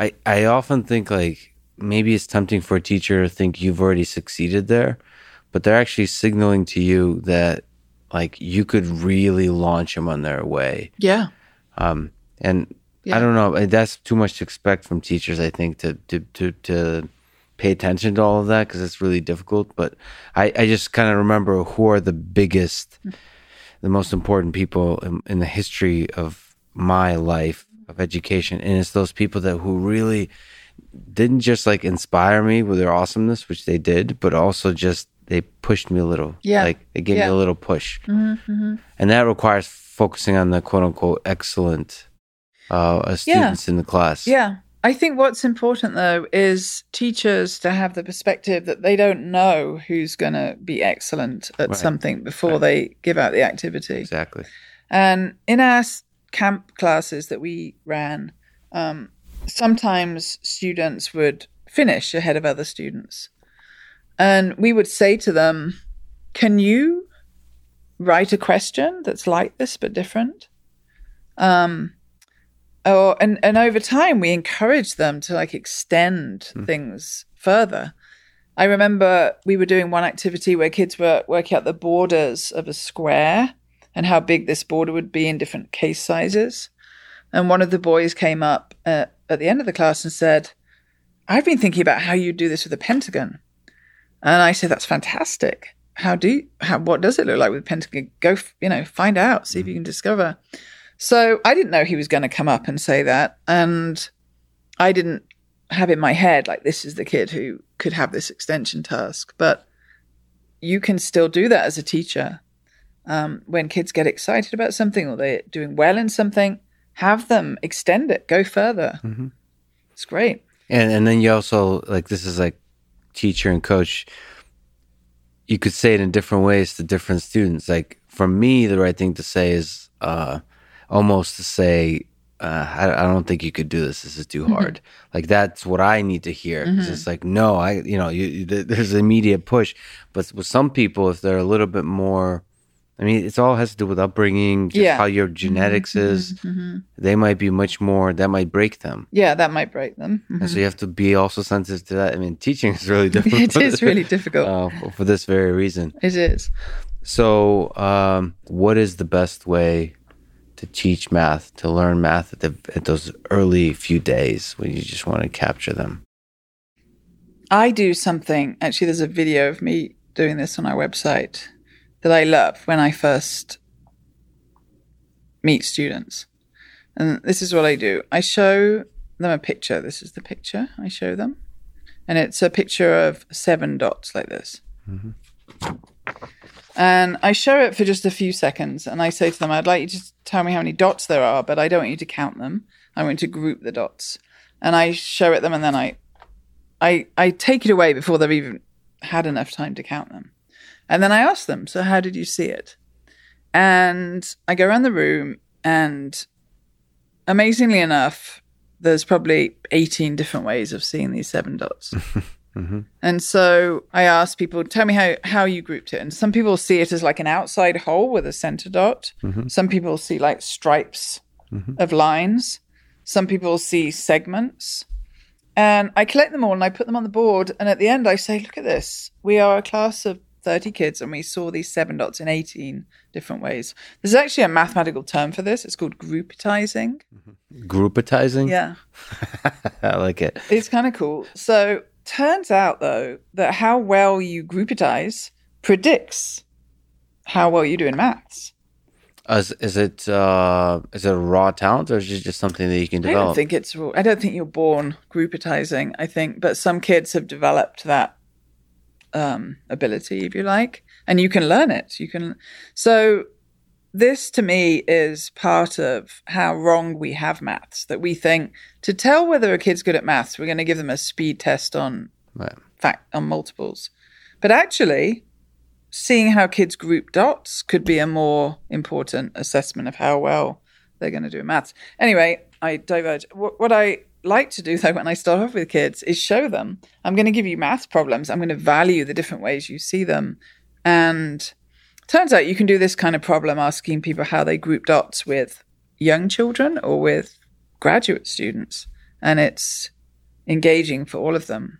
I I often think like maybe it's tempting for a teacher to think you've already succeeded there, but they're actually signaling to you that like you could really launch them on their way. Yeah. Um and yeah. I don't know, that's too much to expect from teachers I think to to to to pay attention to all of that because it's really difficult, but I I just kind of remember who are the biggest mm the most important people in, in the history of my life of education, and it's those people that who really didn't just like inspire me with their awesomeness, which they did, but also just they pushed me a little. Yeah. Like they gave yeah. me a little push. Mm-hmm, mm-hmm. And that requires focusing on the quote unquote excellent uh, students yeah. in the class. Yeah. I think what's important though is teachers to have the perspective that they don't know who's going to be excellent at right. something before right. they give out the activity. Exactly. And in our camp classes that we ran, um, sometimes students would finish ahead of other students. And we would say to them, Can you write a question that's like this but different? Um, Oh, and and over time we encourage them to like extend mm. things further. I remember we were doing one activity where kids were working out the borders of a square and how big this border would be in different case sizes. And one of the boys came up uh, at the end of the class and said, "I've been thinking about how you do this with a pentagon." And I said, "That's fantastic. How do you, how what does it look like with pentagon? Go, you know, find out, see mm. if you can discover." So I didn't know he was going to come up and say that. And I didn't have in my head, like, this is the kid who could have this extension task. But you can still do that as a teacher. Um, when kids get excited about something or they're doing well in something, have them extend it, go further. Mm-hmm. It's great. And and then you also like this is like teacher and coach. You could say it in different ways to different students. Like for me, the right thing to say is uh, almost to say uh, I, I don't think you could do this. This is too hard. like that's what I need to hear. It's like no, I you know you, you there's immediate push, but with some people, if they're a little bit more, I mean, it's all has to do with upbringing, just Yeah. how your genetics is. They might be much more. That might break them. Yeah, that might break them. Mhm. And so you have to be also sensitive to that. I mean, teaching is really difficult. It is really difficult. uh, for, for this very reason. It is. So, um, what is the best way to teach math, to learn math at, the, at those early few days when you just want to capture them? I do something. Actually, there's a video of me doing this on our website that I love when I first meet students. And this is what I do I show them a picture. This is the picture I show them. And it's a picture of seven dots like this. Mm-hmm. And I show it for just a few seconds. And I say to them, I'd like you to tell me how many dots there are, but I don't want you to count them. I want you to group the dots. And I show it them and then I I I take it away before they've even had enough time to count them. And then I ask them, so how did you see it? And I go around the room and amazingly enough, there's probably 18 different ways of seeing these seven dots. Mm-hmm. And so I ask people, tell me how, how you grouped it. And some people see it as like an outside hole with a center dot. Mm-hmm. Some people see like stripes mm-hmm. of lines. Some people see segments. And I collect them all and I put them on the board. And at the end, I say, look at this. We are a class of 30 kids and we saw these seven dots in 18 different ways. There's actually a mathematical term for this. It's called groupitizing. Groupitizing? Yeah. I like it. It's kind of cool. So, turns out though that how well you groupitize predicts how well you do in maths. Is, is it uh, is it a raw talent or is it just something that you can develop? I don't think it's. I don't think you're born groupitizing. I think, but some kids have developed that um, ability, if you like, and you can learn it. You can. So this to me is part of how wrong we have maths. That we think to tell whether a kid's good at maths, we're going to give them a speed test on Right. fact on multiples. But actually, seeing how kids group dots could be a more important assessment of how well they're going to do maths. Anyway, I diverge. What, what I like to do though when I start off with kids is show them I'm going to give you math problems. I'm going to value the different ways you see them. And turns out you can do this kind of problem asking people how they group dots with young children or with graduate students. And it's engaging for all of them.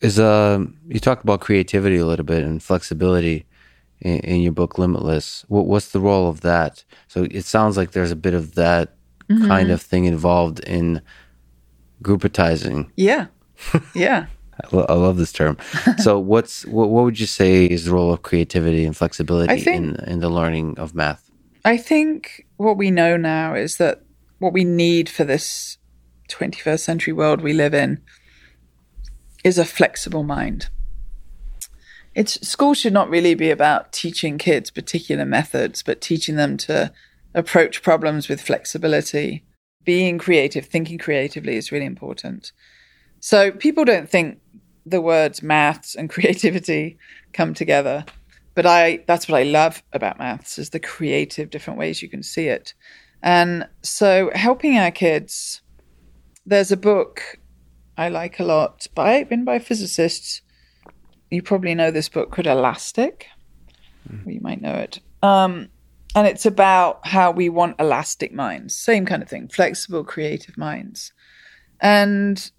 Is uh, you talk about creativity a little bit and flexibility in, in your book Limitless. What, what's the role of that? So it sounds like there's a bit of that Mm-hmm. kind of thing involved in groupitizing. Yeah. Yeah. I, lo- I love this term. so what's what, what would you say is the role of creativity and flexibility think- in in the learning of math? I think what we know now is that what we need for this 21st century world we live in is a flexible mind. It's school should not really be about teaching kids particular methods, but teaching them to approach problems with flexibility. Being creative, thinking creatively is really important. So people don't think the words maths and creativity come together but I that's what I love about maths is the creative different ways you can see it. And so helping our kids there's a book I like a lot by written by physicists. You probably know this book called Elastic. Or you might know it. Um, and it's about how we want elastic minds, same kind of thing, flexible, creative minds. And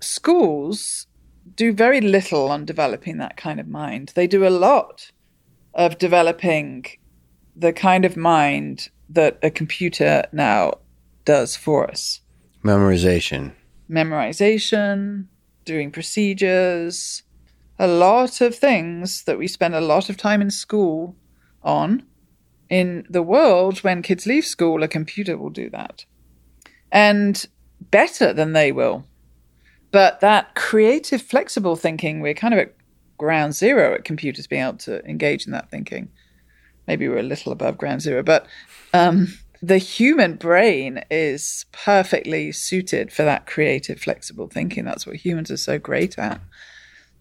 schools do very little on developing that kind of mind. They do a lot of developing the kind of mind that a computer now does for us Memorization. memorization, doing procedures, a lot of things that we spend a lot of time in school on. In the world, when kids leave school, a computer will do that. And better than they will. But that creative, flexible thinking, we're kind of at ground zero at computers being able to engage in that thinking. Maybe we're a little above ground zero, but um, the human brain is perfectly suited for that creative, flexible thinking. That's what humans are so great at.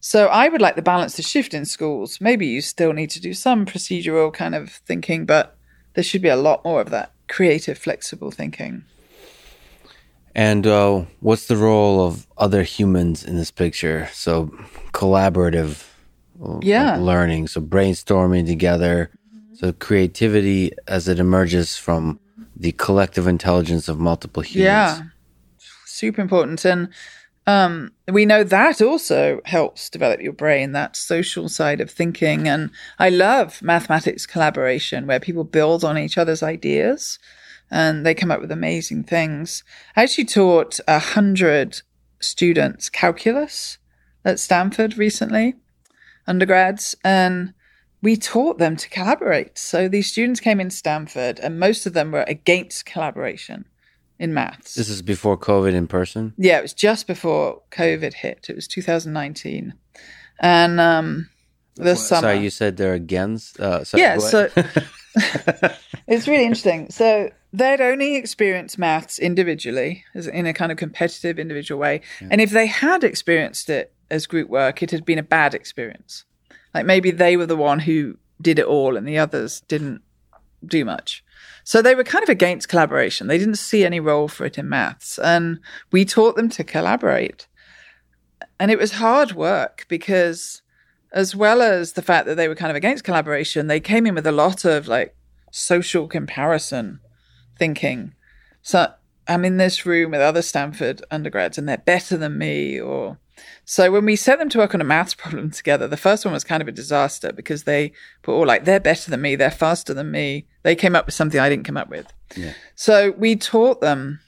So I would like the balance to shift in schools. Maybe you still need to do some procedural kind of thinking, but there should be a lot more of that creative, flexible thinking. And uh, what's the role of other humans in this picture? So collaborative uh, Yeah. learning, so brainstorming together, so creativity as it emerges from the collective intelligence of multiple humans. Yeah. Super important. And um, we know that also helps develop your brain, that social side of thinking. And I love mathematics collaboration where people build on each other's ideas and they come up with amazing things. I actually taught a hundred students calculus at Stanford recently, undergrads, and we taught them to collaborate. So these students came in Stanford and most of them were against collaboration in maths. This is before COVID in person. Yeah, it was just before COVID hit. It was 2019. And um, the summer. Sorry, you said they're against. Uh, sorry, Yeah, what? so- it's really interesting. So they'd only experienced maths individually, as in a kind of competitive individual way. And if they had experienced it as group work, it had been a bad experience. Like maybe they were the one who did it all and the others didn't do much. So they were kind of against collaboration. They didn't see any role for it in maths. And we taught them to collaborate. And it was hard work because, as well as the fact that they were kind of against collaboration, they came in with a lot of like social comparison thinking. So I'm in this room with other Stanford undergrads and they're better than me or so when we set them to work on a maths problem together, the first one was kind of a disaster because they were all like, they're better than me, they're faster than me. They came up with something I didn't come up with. Yeah. So we taught them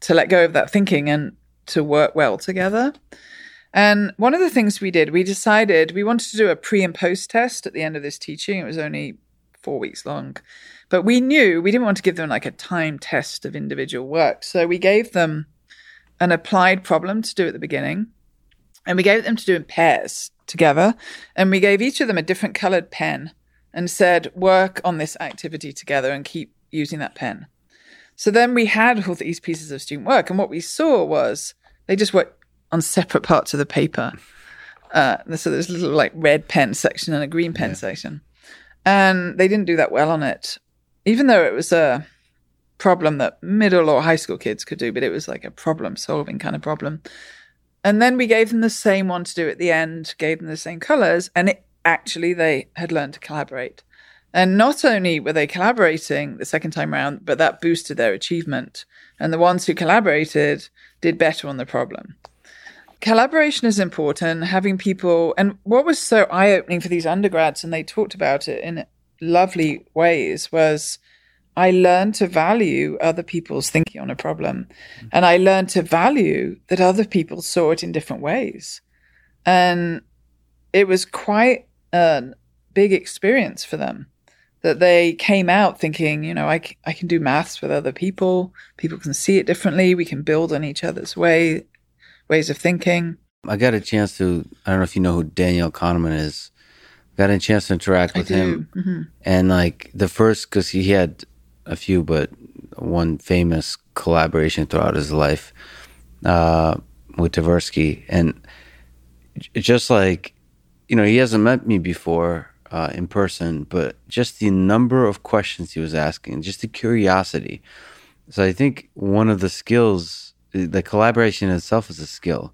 to let go of that thinking and to work well together. And one of the things we did, we decided we wanted to do a pre and post test at the end of this teaching. It was only four weeks long. But we knew we didn't want to give them like a time test of individual work. So we gave them an applied problem to do at the beginning. And we gave them to do in pairs together. And we gave each of them a different colored pen and said, work on this activity together and keep using that pen. So then we had all these pieces of student work. And what we saw was they just worked on separate parts of the paper. Uh, so there's a little like red pen section and a green pen section. And they didn't do that well on it, even though it was a problem that middle or high school kids could do, but it was like a problem solving kind of problem. And then we gave them the same one to do at the end, gave them the same colors, and it, actually they had learned to collaborate. And not only were they collaborating the second time around, but that boosted their achievement. And the ones who collaborated did better on the problem. Collaboration is important, having people. And what was so eye opening for these undergrads, and they talked about it in lovely ways, was I learned to value other people's thinking on a problem. And I learned to value that other people saw it in different ways. And it was quite a big experience for them that they came out thinking, you know, I, c- I can do maths with other people. People can see it differently. We can build on each other's way, ways of thinking. I got a chance to. I don't know if you know who Daniel Kahneman is. Got a chance to interact with him, hmm and like the first, because he had a few, but one famous collaboration throughout his life uh, with Tversky, and just like you know, he hasn't met me before uh, in person, but just the number of questions he was asking, just the curiosity. So I think one of the skills, the collaboration itself is a skill.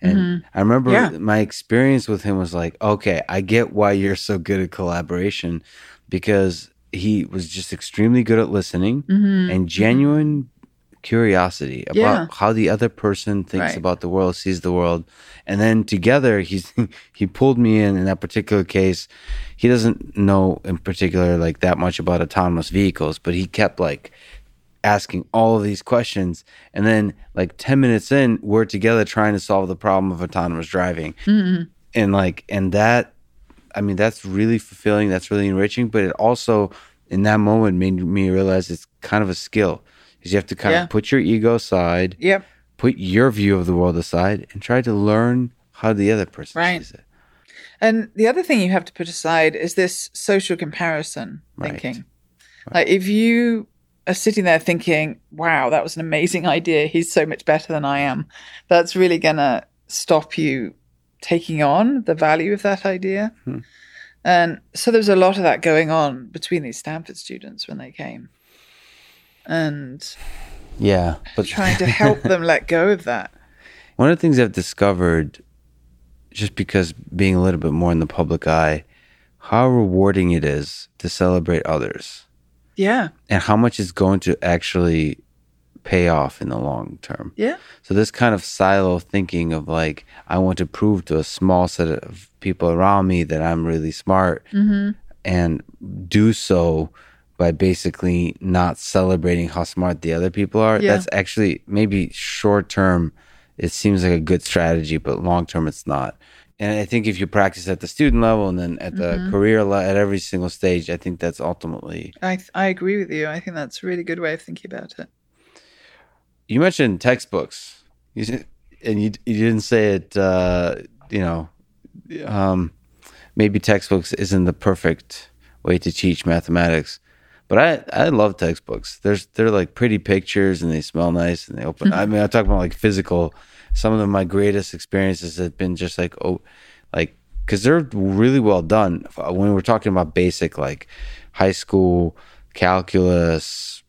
And I remember Yeah. my experience with him was like, okay, I get why you're so good at collaboration because he was just extremely good at listening mm-hmm. and mm-hmm. genuine curiosity about Yeah. how the other person thinks Right. about the world, sees the world. And then together he's he pulled me in in that particular case. He doesn't know in particular like that much about autonomous vehicles, but he kept like asking all of these questions and then like 10 minutes in we're together trying to solve the problem of autonomous driving mm-hmm. and like and that i mean that's really fulfilling that's really enriching but it also in that moment made me realize it's kind of a skill because you have to kind Yeah. of put your ego aside Yep. put your view of the world aside and try to learn how the other person Right. sees it And the other thing you have to put aside is this social comparison Right. thinking. Like if you are sitting there thinking, wow, that was an amazing idea. He's so much better than I am. That's really going to stop you taking on the value of that idea. Hmm. And so there was a lot of that going on between these Stanford students when they came. And Yeah, but trying to help them let go of that. One of the things I've discovered, just because being a little bit more in the public eye, how rewarding it is to celebrate others Yeah. and how much it's going to actually pay off in the long term. Yeah. So this kind of silo thinking of like, I want to prove to a small set of people around me that I'm really smart mm-hmm. and do so by basically not celebrating how smart the other people are. Yeah. That's actually maybe short term, it seems like a good strategy, but long term, it's not. And I think if you practice at the student level and then at the mm-hmm. career level, at every single stage, I think that's ultimately. I I agree with you. I think that's a really good way of thinking about it. You mentioned textbooks, you said, and you you didn't say it. Uh, you know, um, maybe textbooks isn't the perfect way to teach mathematics, but I I love textbooks. There's they're like pretty pictures and they smell nice and they open. I mean, I talk about like physical. Some of my greatest experiences have been just like oh, like because they're really well done. When we're talking about basic like high school calculus,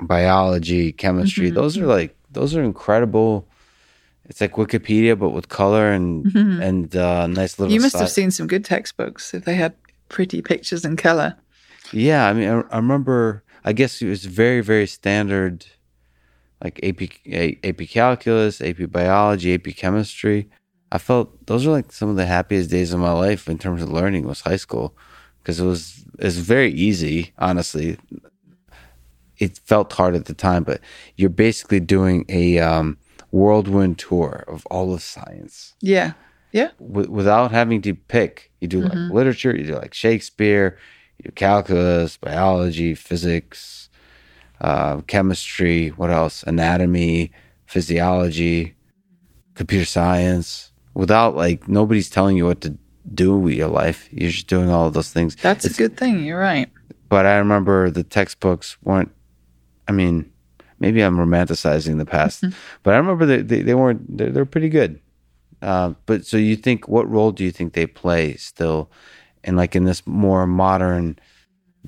biology, chemistry, those are like those are incredible. It's like Wikipedia, but with color and and uh, nice little. You must have seen some good textbooks if they had pretty pictures in color. Yeah, I mean, I, I remember. I guess it was very, very standard, like AP, AP calculus, AP biology, AP chemistry. I felt those are like some of the happiest days of my life in terms of learning was high school, because it was it's very easy. Honestly, it felt hard at the time, but you're basically doing a um, whirlwind tour of all of science Yeah. Yeah. w- without having to pick. You do like literature, you do like Shakespeare, you do calculus, biology, physics, uh, chemistry. What else? Anatomy, physiology, computer science. Without like nobody's telling you what to do with your life. You're just doing all of those things. That's a good thing. You're right. But I remember the textbooks weren't. I mean, maybe I'm romanticizing the past, but I remember they they, they weren't. They're, they're pretty good. Uh, but so you think what role do you think they play still, in like in this more modern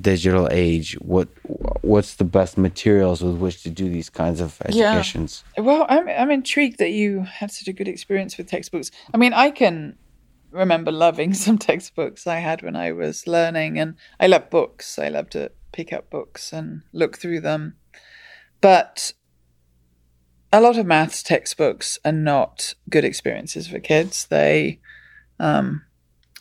digital age? What what's the best materials with which to do these kinds of Yeah. educations? Well, I'm I'm intrigued that you had such a good experience with textbooks. I mean, I can remember loving some textbooks I had when I was learning, and I love books. I love to pick up books and look through them. But a lot of maths textbooks are not good experiences for kids. They, um,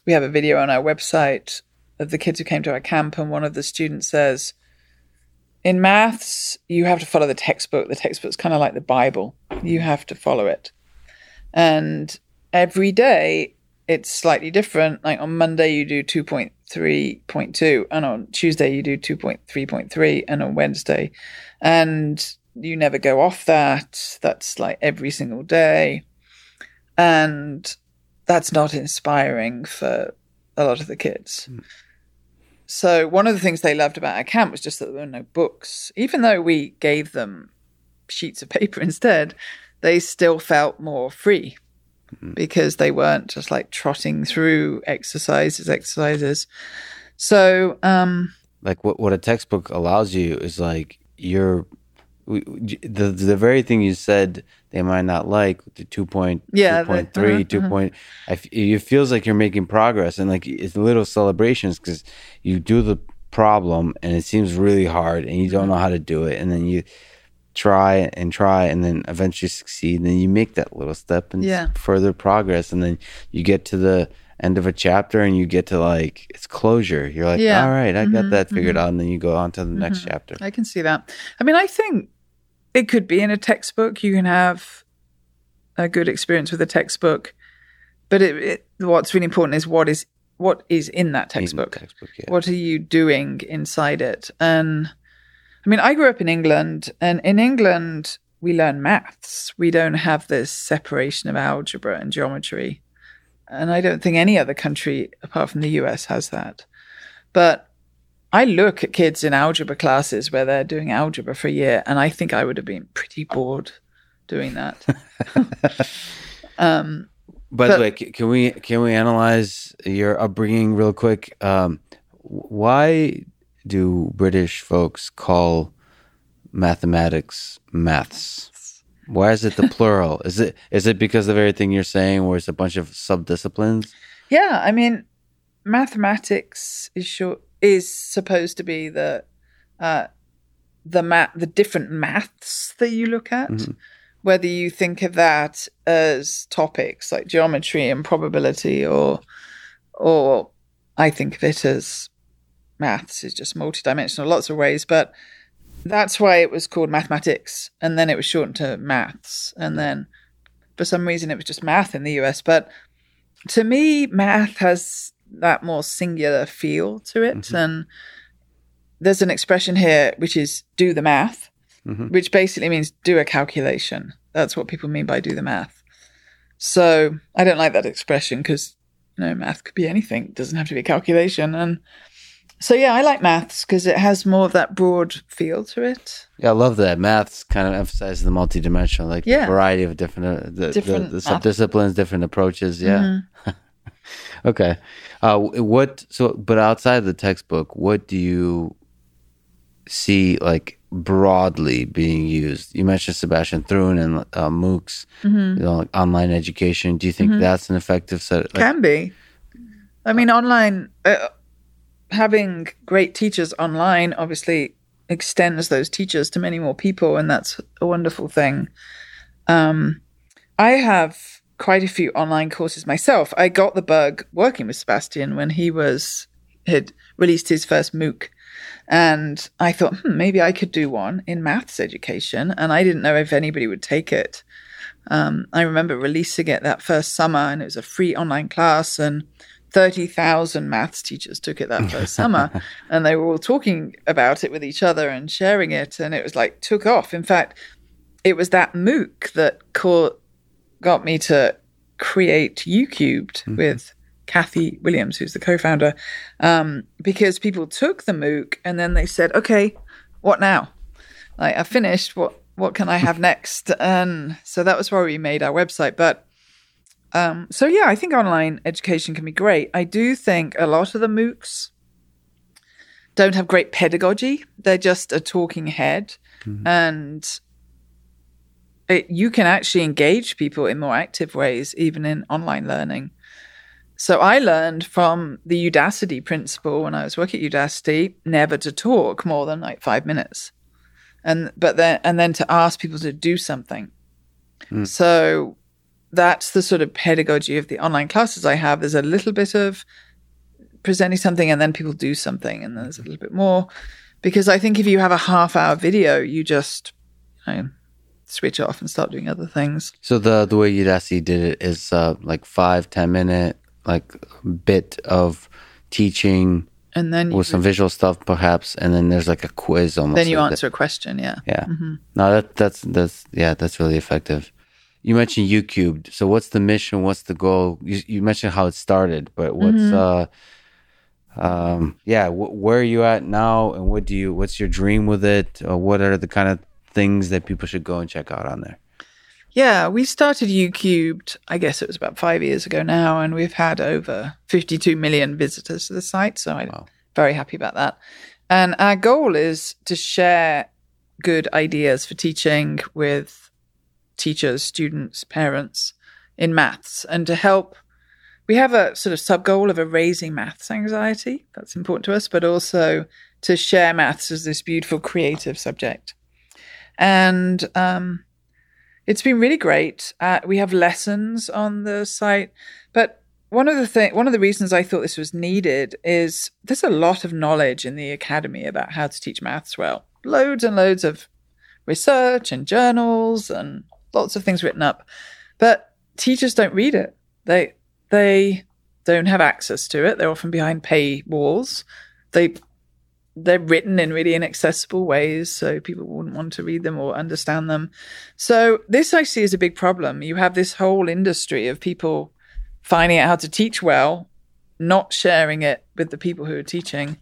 we have a video on our website of the kids who came to our camp, and one of the students says, in maths, you have to follow the textbook. The textbook's kind of like the Bible. You have to follow it. And every day it's slightly different. Like on Monday, you do 2.3.2, and on Tuesday, you do 2.3.3, and on Wednesday. And you never go off that. That's like every single day. And that's not inspiring for a lot of the kids. Hmm. So one of the things they loved about our camp was just that there were no books. Even though we gave them sheets of paper instead, they still felt more free because they weren't just like trotting through exercises, exercises. So um, like what what a textbook allows you is like you're the the very thing you said they might not like the 2.3 Yeah, the- 2.3 uh-huh, 2 point I f- it feels like you're making progress and like it's little celebrations because you do the problem and it seems really hard and you don't know how to do it and then you try and try and then eventually succeed and then you make that little step and Yeah. further progress and then you get to the end of a chapter and you get to like it's closure you're like Yeah. all right i got mm-hmm, that figured mm-hmm. out and then you go on to the next mm-hmm. chapter I can see that. I mean, I think it could be in a textbook. You can have a good experience with a textbook, but it, it, what's really important is what is what is in that textbook. textbook yeah. What are you doing inside it? And I mean, I grew up in England, and in England, we learn maths. We don't have this separation of algebra and geometry. And I don't think any other country apart from the US has that. But I look at kids in algebra classes where they're doing algebra for a year, and I think I would have been pretty bored doing that. um, By But- the way, can we can we analyze your upbringing real quick? Um, why do British folks call mathematics maths? Why is it the plural? is it is it because of everything you're saying, where it's a bunch of subdisciplines? Yeah, I mean, mathematics is sure is supposed to be the uh, the math, the different maths that you look at. Mhm. Whether you think of that as topics like geometry and probability, or or I think of it as maths is just multidimensional, lots of ways. But that's why it was called mathematics, and then it was shortened to maths, and then for some reason it was just math in the US. But to me, math has that more singular feel to it. Mhm. And there's an expression here which is do the math, Mhm. which basically means do a calculation. That's what people mean by do the math. So I don't like that expression because, you know, math could be anything. It doesn't have to be a calculation. And so, yeah, I like maths because it has more of that broad feel to it. Yeah, I love that. Maths kind of emphasizes the multidimensional, like Yeah. variety of different, uh, the, Different the, the subdisciplines, different approaches. Yeah. Mhm. Okay. Uh, what? So, but outside of the textbook, what do you see like broadly being used? You mentioned Sebastian Thrun and uh, MOOCs, Mhm. you know, like online education. Do you think Mhm. that's an effective set? Like, Can be. I mean, online, uh, having great teachers online obviously extends those teachers to many more people, and that's a wonderful thing. Um, I have quite a few online courses myself. I got the bug working with Sebastian when he was had released his first MOOC. And I thought, hmm, maybe I could do one in maths education. And I didn't know if anybody would take it. Um, I remember releasing it that first summer, and it was a free online class, and 30,000 maths teachers took it that first summer. And they were all talking about it with each other and sharing it. And it was like, took off. In fact, it was that MOOC that caught, got me to create youcubed with Cathy Williams, who's the co-founder, um, because people took the MOOC and then they said, "Okay, what now? Like I finished. What what can I have next?" And so that was why we made our website. But um, so yeah, I think online education can be great. I do think a lot of the MOOCs don't have great pedagogy. They're just a talking head, and it, you can actually engage people in more active ways, even in online learning. So I learned from the Udacity principle when I was working at Udacity, never to talk more than like five minutes, and but then and then to ask people to do something. So that's the sort of pedagogy of the online classes I have. There's a little bit of presenting something, and then people do something, and there's a little bit more. Because I think if you have a half hour video, you just you know, switch off and start doing other things. So the the way Udacity did it is uh, like five ten minute like bit of teaching And then with some visual stuff perhaps, and then there's like a quiz almost. then you like that. answer a question. Yeah. Yeah. Mm-hmm. No, that that's that's yeah, that's really effective. You mentioned youcubed. So what's the mission? What's the goal? You, you mentioned how it started, but what's Mm-hmm. uh um yeah, wh- where are you at now and what do you what's your dream with it? Or what are the kind of things that people should go and check out on there? Yeah, we started youcubed, I guess it was about five years ago now, and we've had over 52 million visitors to the site. So I'm Wow. very happy about that. And our goal is to share good ideas for teaching with teachers, students, parents in maths and to help. We have a sort of sub goal of erasing maths anxiety. That's important to us, but also to share maths as this beautiful creative subject. And um, it's been really great. Uh, we have lessons on the site, but one of the thing, one of the reasons I thought this was needed is there's a lot of knowledge in the academy about how to teach maths well. Loads and loads of research and journals and lots of things written up, but teachers don't read it. They they don't have access to it. They're often behind paywalls. They they're written in really inaccessible ways, so people wouldn't want to read them or understand them. So this I see as a big problem. You have this whole industry of people finding out how to teach well, not sharing it with the people who are teaching.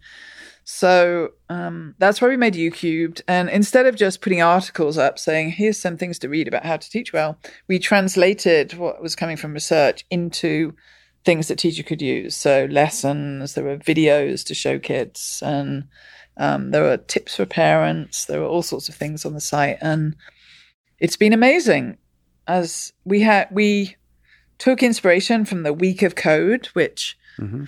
So um, that's why we made youcubed. And instead of just putting articles up saying, here's some things to read about how to teach well, we translated what was coming from research into things that teacher could use. So lessons, there were videos to show kids, and um, there were tips for parents. There were all sorts of things on the site, and it's been amazing. As we had, we took inspiration from the week of code, which mm-hmm.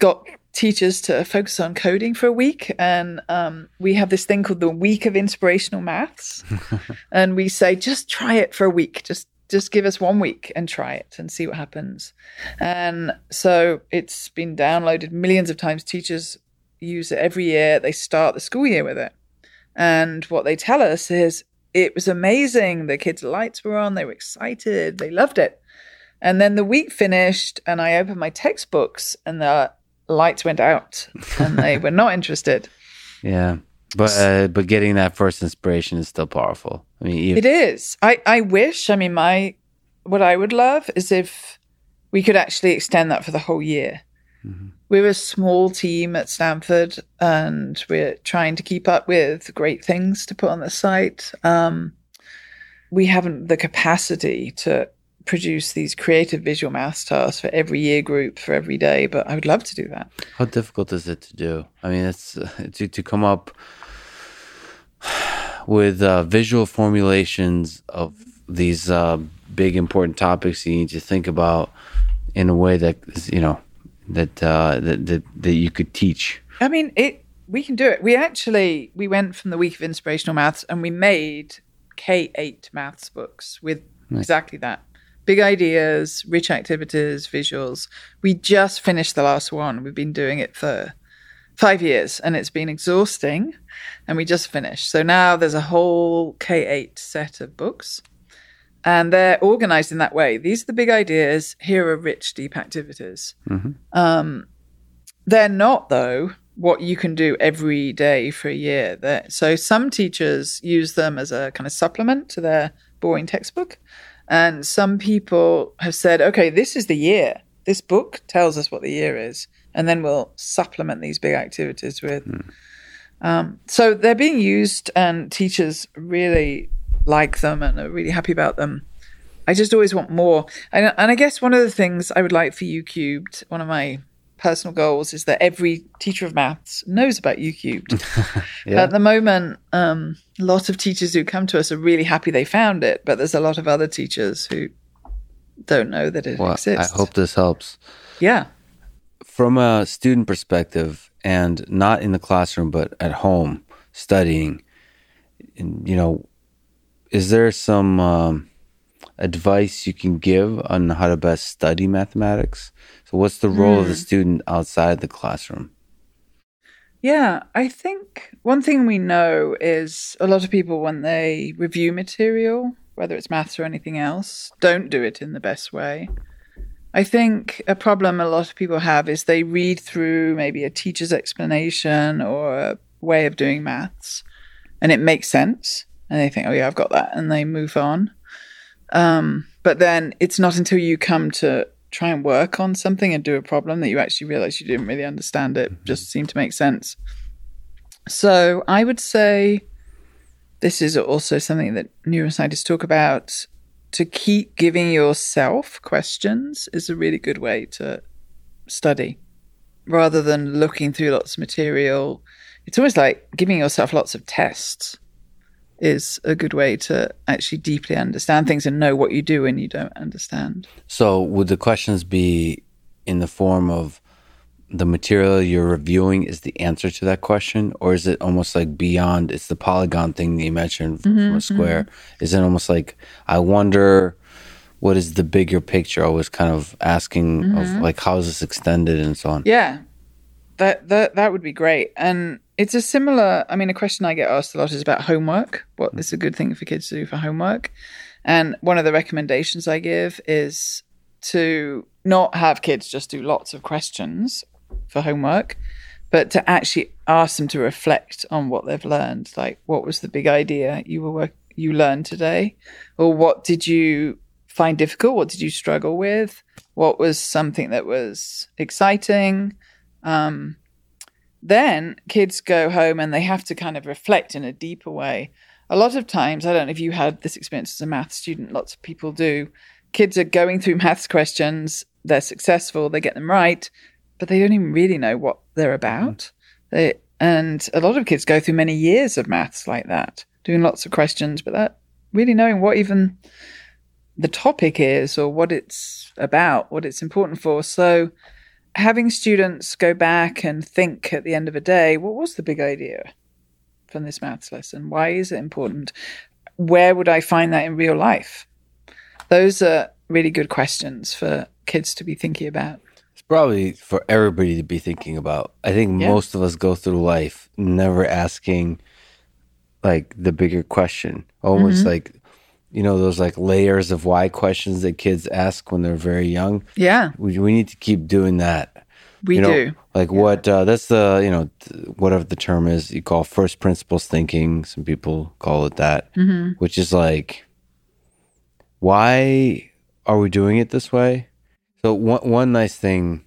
got teachers to focus on coding for a week. And um, we have this thing called the week of inspirational maths. and we say, just try it for a week. Just just give us one week and try it and see what happens. And so it's been downloaded millions of times. Teachers use it every year. They start the school year with it. And what they tell us is it was amazing. The kids' lights were on. They were excited. They loved it. And then the week finished, and I opened my textbooks, and the lights went out, and they were not interested. Yeah, but uh, but getting that first inspiration is still powerful. I mean, it is. I I wish. I mean, my what I would love is if we could actually extend that for the whole year. Mm-hmm. We're a small team at Stanford, and we're trying to keep up with great things to put on the site. Um, we haven't the capacity to produce these creative visual math tasks for every year group for every day, but I would love to do that. How difficult is it to do? I mean, it's uh, to to come up with uh, visual formulations of these uh, big important topics you need to think about in a way that you know that uh, that, that that you could teach. I mean, it we can do it. We actually we went from the week of inspirational maths and we made K eight maths books with nice. exactly that big ideas, rich activities, visuals. We just finished the last one. We've been doing it for five years and it's been exhausting and we just finished. So now there's a whole K8 set of books and they're organized in that way. These are the big ideas. Here are rich, deep activities. Mm-hmm. Um, they're not, though, what you can do every day for a year. They're, so some teachers use them as a kind of supplement to their boring textbook. And some people have said, okay, this is the year. This book tells us what the year is. And then we'll supplement these big activities with. Mm. Um, so they're being used, and teachers really like them and are really happy about them. I just always want more. And, and I guess one of the things I would like for youcubed, one of my personal goals is that every teacher of maths knows about youcubed. yeah. At the moment, um, a lot of teachers who come to us are really happy they found it, but there's a lot of other teachers who don't know that it well, exists. I hope this helps. Yeah. From a student perspective, and not in the classroom, but at home studying, you know, is there some um, advice you can give on how to best study mathematics? So, what's the role mm. of the hmm. student outside the classroom? Yeah, I think one thing we know is a lot of people, when they review material, whether it's maths or anything else, don't do it in the best way. I think a problem a lot of people have is they read through maybe a teacher's explanation or a way of doing maths and it makes sense. And they think, oh, yeah, I've got that. And they move on. Um, but then it's not until you come to try and work on something and do a problem that you actually realize you didn't really understand it, mm-hmm. just seemed to make sense. So I would say this is also something that neuroscientists talk about. To keep giving yourself questions is a really good way to study rather than looking through lots of material. It's almost like giving yourself lots of tests is a good way to actually deeply understand things and know what you do when you don't understand. So, would the questions be in the form of the material you're reviewing is the answer to that question, or is it almost like beyond? It's the polygon thing that you mentioned mm-hmm, from a square. Mm-hmm. Is it almost like I wonder what is the bigger picture? I was kind of asking mm-hmm. of like how is this extended and so on. Yeah, that that that would be great. And it's a similar, I mean, a question I get asked a lot is about homework. What is a good thing for kids to do for homework? And one of the recommendations I give is to not have kids just do lots of questions for homework, but to actually ask them to reflect on what they've learned. Like, what was the big idea you were work- you learned today, or what did you find difficult? What did you struggle with? What was something that was exciting? Um, then kids go home and they have to kind of reflect in a deeper way. A lot of times, I don't know if you had this experience as a math student, lots of people do. Kids are going through maths questions, they're successful, they get them right, but they don't even really know what they're about. Mm. They, and a lot of kids go through many years of maths like that, doing lots of questions, but that really knowing what even the topic is or what it's about, what it's important for. So having students go back and think at the end of a day, what was the big idea from this maths lesson? Why is it important? Where would I find that in real life? Those are really good questions for kids to be thinking about. It's probably for everybody to be thinking about. I think Yeah. most of us go through life never asking like the bigger question. Almost Mm-hmm. like you know those like layers of why questions that kids ask when they're very young. Yeah, We we need to keep doing that. we you know, do. Like what uh, that's the you know th- whatever the term is you call first principles thinking. Some people call it that, Mm-hmm. which is like, why are we doing it this way? So one one nice thing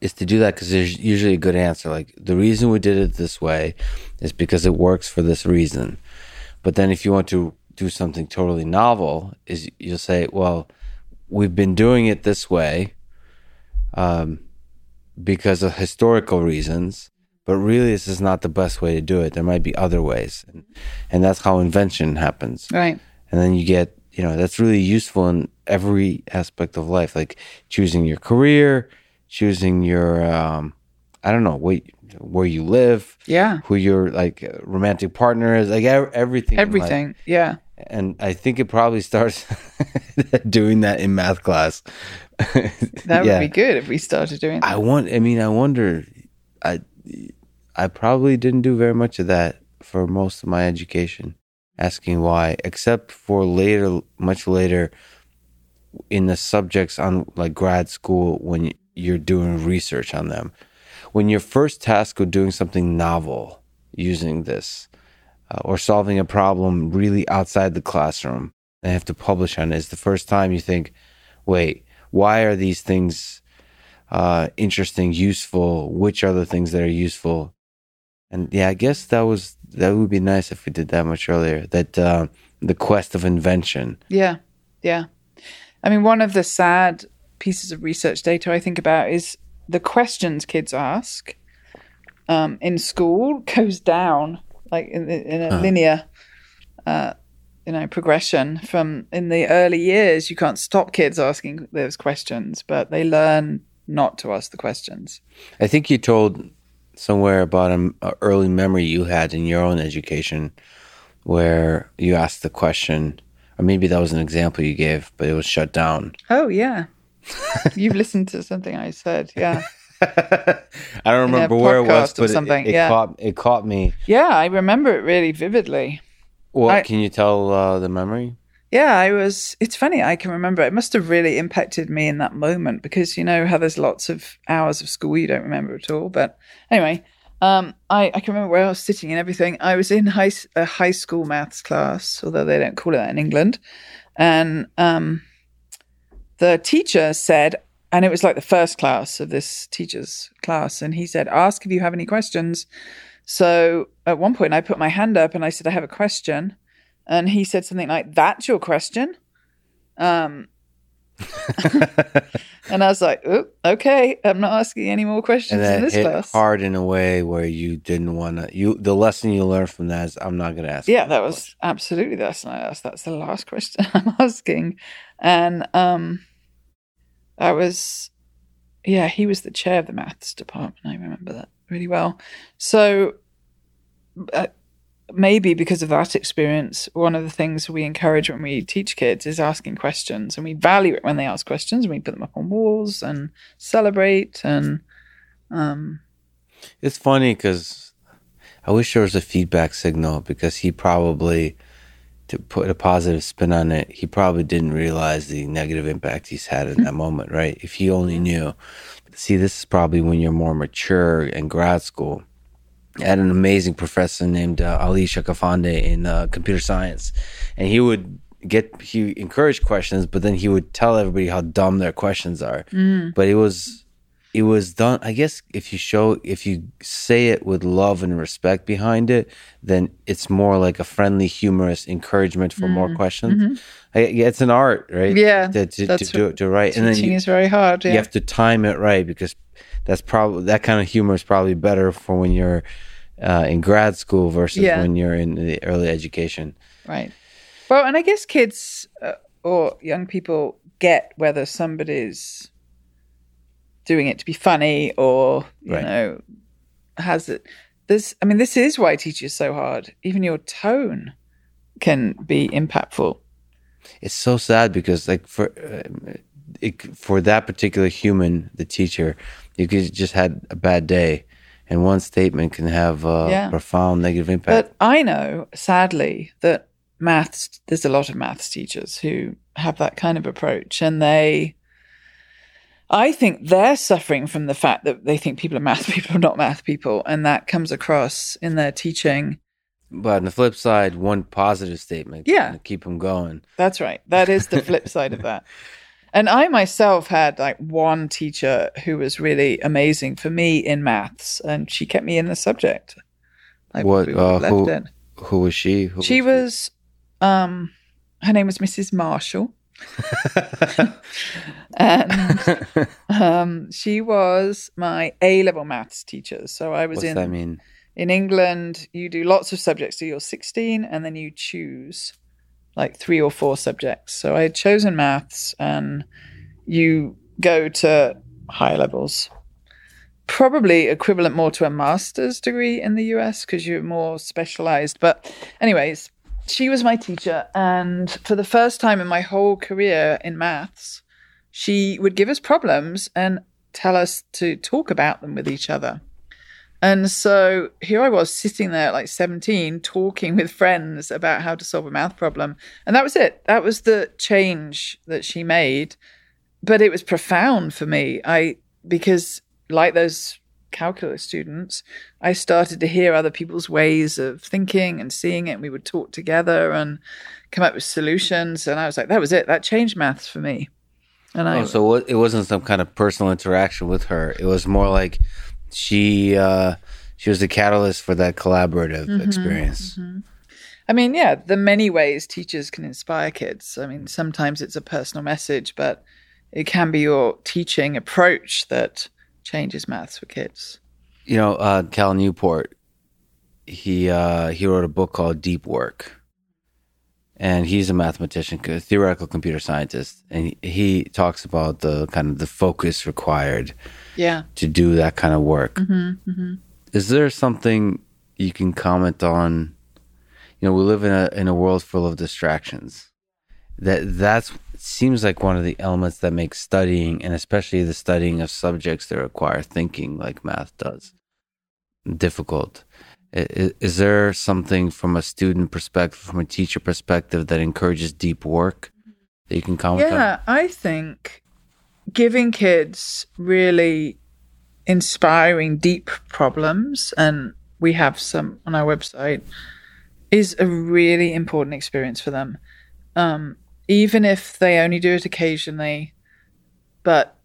is to do that because there's usually a good answer. Like the reason we did it this way is because it works for this reason. But then if you want to do something totally novel, is you'll say, well, we've been doing it this way um, because of historical reasons, but really this is not the best way to do it. There might be other ways, and, and that's how invention happens. Right. And then you get, you know, that's really useful in every aspect of life, like choosing your career, choosing your, um, I don't know, wait, where you live, Yeah. who your like romantic partner is, like everything. in. Everything. Yeah. And I think it probably starts doing that in math class. That Yeah. would be good if we started doing that. I want. I mean, I wonder. I I probably didn't do very much of that for most of my education, asking why, except for later, much later, in the subjects on like grad school when you're doing research on them. When you're first task of doing something novel using this, uh, or solving a problem really outside the classroom, and have to publish on it, is the first time you think, wait, why are these things uh, interesting, useful? Which are the things that are useful? And yeah, I guess that was that would be nice if we did that much earlier. That uh, the quest of invention. Yeah. Yeah. I mean, one of the sad pieces of research data I think about is the questions kids ask um, in school goes down like in, in a linear, uh, you know, progression from in the early years. You can't stop kids asking those questions, but they learn not to ask the questions. I think you told somewhere about an early memory you had in your own education where you asked the question, or maybe that was an example you gave, but it was shut down. Oh, yeah. You've listened to something I said. Yeah. I don't remember where it was, but something, it, it yeah. caught it caught me. Yeah. I remember it really vividly. What I- can you tell uh, the memory? Yeah, I was. It's funny. I can remember. It must have really impacted me in that moment because you know how there's lots of hours of school you don't remember at all. But anyway, um, I, I can remember where I was sitting and everything. I was in high a high school maths class, although they don't call it that in England. And um, the teacher said, and it was like the first class of this teacher's class, and he said, "Ask if you have any questions." So at one point, I put my hand up and I said, "I have a question." and he said something like, "That's your question," um, and I was like, "Oh, okay, I'm not asking any more questions in this class." hard in a way where you didn't want to. You the lesson you learned from that is I'm not going to ask. Yeah, that was absolutely the lesson I asked. That's the last question I'm asking, and um, I was, yeah, he was the chair of the maths department. I remember that really well. So. Uh, maybe because of that experience, one of the things we encourage when we teach kids is asking questions, and we value it when they ask questions, and we put them up on walls and celebrate. And um, It's funny because I wish there was a feedback signal because he probably, to put a positive spin on it, he probably didn't realize the negative impact he's had in that moment, right? If he only knew. See, this is probably when you're more mature in grad school. I had an amazing professor named uh, Ali Shokoufandeh in uh, computer science, and he would get he encouraged questions, but then he would tell everybody how dumb their questions are. But it was it was done i guess if you show if you say it with love and respect behind it then it's more like a friendly humorous encouragement for more questions I, yeah, it's an art right Mm-hmm. Yeah, to, to, to that's do it to write and then Teaching you, is very hard. Yeah. you have to time it right because that's probably that kind of humor is probably better for when you're uh, in grad school versus Yeah. when you're in the early education Right. Well, and I guess kids uh, or young people get whether somebody's doing it to be funny or you Right. know has it. This, I mean, this is why teaching is so hard. Even your tone can be impactful. it's so sad because like for uh, it, for that particular human the teacher you could just had a bad day and one statement can have a Yeah. profound negative impact But I know, sadly, that maths, there's a lot of maths teachers who have that kind of approach. And they, I think they're suffering from the fact that they think people are math people, not math people. And that comes across in their teaching. but on the flip side one positive statement Yeah. keep them going That's right. That is the flip side of that. And I myself had like one teacher who was really amazing for me in maths, and she kept me in the subject. I What, probably would have uh, left who- it. who was she who She was, um, her name was Mrs. Marshall, and um, she was my A level maths teacher. So I was what's in that mean in England. You do lots of subjects. So you're 16, and then you choose like three or four subjects. So I had chosen maths, and you go to higher levels. Probably equivalent more to a master's degree in the US because you're more specialized. But, anyways, she was my teacher. And for the first time in my whole career in maths, she would give us problems and tell us to talk about them with each other. And so here I was sitting there at like 17 talking with friends about how to solve a math problem. And that was it. That was the change that she made. But it was profound for me. I because like those calculus students, I started to hear other people's ways of thinking and seeing it. And we would talk together and come up with solutions. And I was like, that was it. That changed maths for me. And I oh, so it wasn't some kind of personal interaction with her. It was more like she uh she was the catalyst for that collaborative Mm-hmm, experience. I mean, yeah, the many ways teachers can inspire kids. I mean, sometimes it's a personal message, but it can be your teaching approach that changes maths for kids. you know uh cal newport he uh he wrote a book called deep work and he's a mathematician a theoretical computer scientist and he, talks about the kind of the focus required Yeah. to do that kind of work. Mm-hmm, mm-hmm. Is there something you can comment on? You know we live in a in a world full of distractions. That that's seems like one of the elements that makes studying and especially the studying of subjects that require thinking like math does difficult Is there something from a student perspective from a teacher perspective that encourages deep work that you can comment on Yeah, I think giving kids really inspiring deep problems, and we have some on our website, is a really important experience for them. Um, even if they only do it occasionally, but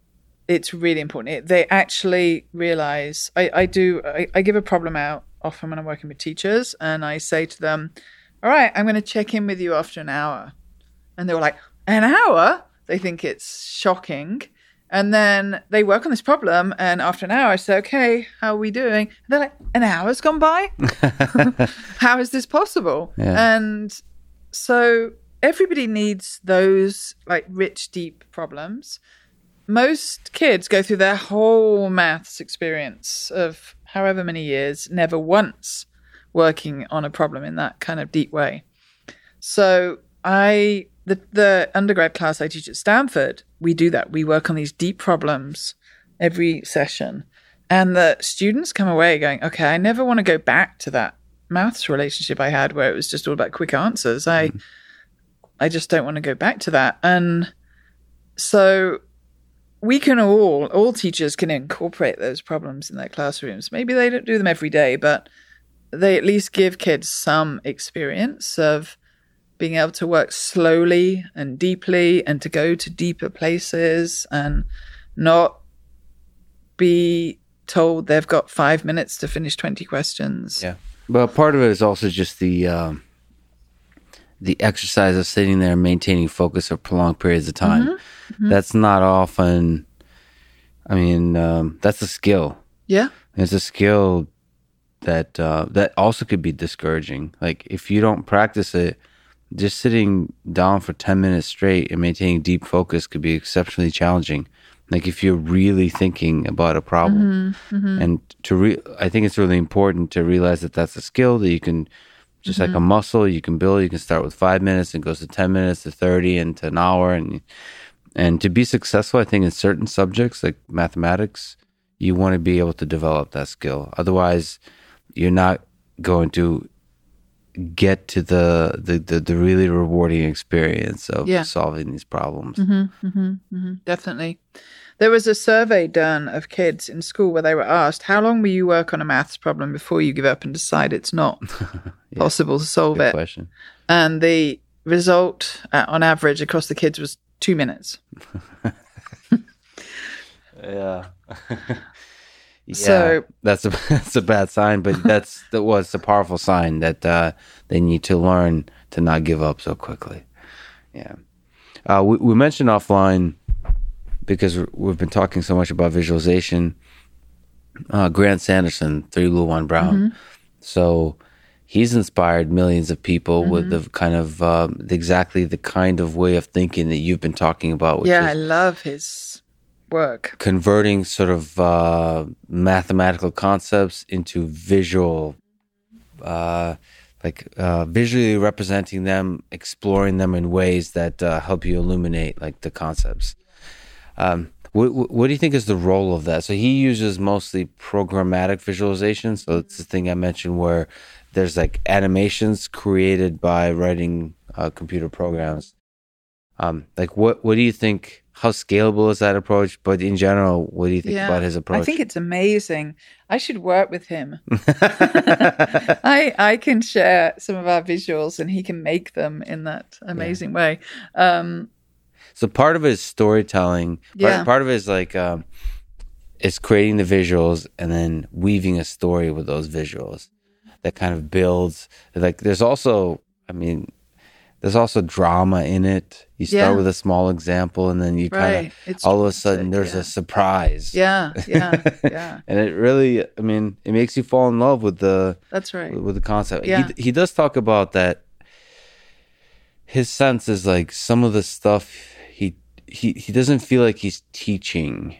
it's really important. It, they actually realize I, I do, I, I give a problem out often when I'm working with teachers, and I say to them, All right, I'm going to check in with you after an hour. And they were like, An hour? They think it's shocking. And then they work on this problem, and after an hour, I say, "Okay, how are we doing?" And they're like, "An hour's gone by. how is this possible?" Yeah. And so everybody needs those like rich, deep problems. Most kids go through their whole maths experience of however many years, never once working on a problem in that kind of deep way. So I the the undergrad class I teach at Stanford, we do that. We work on these deep problems every session. And the students come away going, okay, I never want to go back to that maths relationship I had where it was just all about quick answers. I mm-hmm. I just don't want to go back to that. And so we can all all teachers can incorporate those problems in their classrooms. Maybe they don't do them every day, but they at least give kids some experience of being able to work slowly and deeply and to go to deeper places and not be told they've got five minutes to finish 20 questions. Yeah. But part of it is also just the um, the exercise of sitting there and maintaining focus for prolonged periods of time. That's not often. I mean, um, that's a skill. Yeah. It's a skill that uh, that also could be discouraging. Like if you don't practice it, just sitting down for ten minutes straight and maintaining deep focus could be exceptionally challenging. Like if you're really thinking about a problem, and to re- I think it's really important to realize that that's a skill that you can, just like a mm-hmm. muscle, you can build. You can start with five minutes and goes to ten minutes to thirty and to an hour, and and to be successful, I think in certain subjects like mathematics, you want to be able to develop that skill. Otherwise, you're not going to get to the the, the, the really rewarding experience of Yeah. solving these problems. Mm-hmm. Mm-hmm. Definitely. There was a survey done of kids in school where they were asked, How long will you work on a maths problem before you give up and decide it's not possible to solve Good it? question. And the result, uh, on average, across the kids was two minutes. Yeah. yeah. So- that's a that's a bad sign, but that's that was a powerful sign that uh, they need to learn to not give up so quickly. Yeah. Uh, we, we mentioned offline because we've been talking so much about visualization. Uh, Grant Sanderson, Three Blue One Brown. So he's inspired millions of people with the kind of um, exactly the kind of way of thinking that you've been talking about. Which yeah, I love his work. converting sort of uh, mathematical concepts into visual, uh, like uh, visually representing them, exploring them in ways that uh, help you illuminate like the concepts. Um, what, what do you think is the role of that? So he uses mostly programmatic visualization. So it's the thing I mentioned where there's like animations created by writing uh, computer programs. Um, like what what do you think? How scalable is that approach? But in general, what do you think Yeah. about his approach? I think it's amazing. I should work with him. I I can share some of our visuals and he can make them in that amazing way. Um, So part of it is storytelling. Part, Yeah. part of it is like um, it's creating the visuals and then weaving a story with those visuals that kind of builds. Like there's also, I mean, there's also drama in it. You start Yeah. with a small example and then you kind of all of a sudden there's yeah. a surprise. yeah, yeah, yeah. and it really, I mean, it makes you fall in love with the That's right. with the concept. Yeah. He he does talk about that. His sense is like some of the stuff he he doesn't feel like he's teaching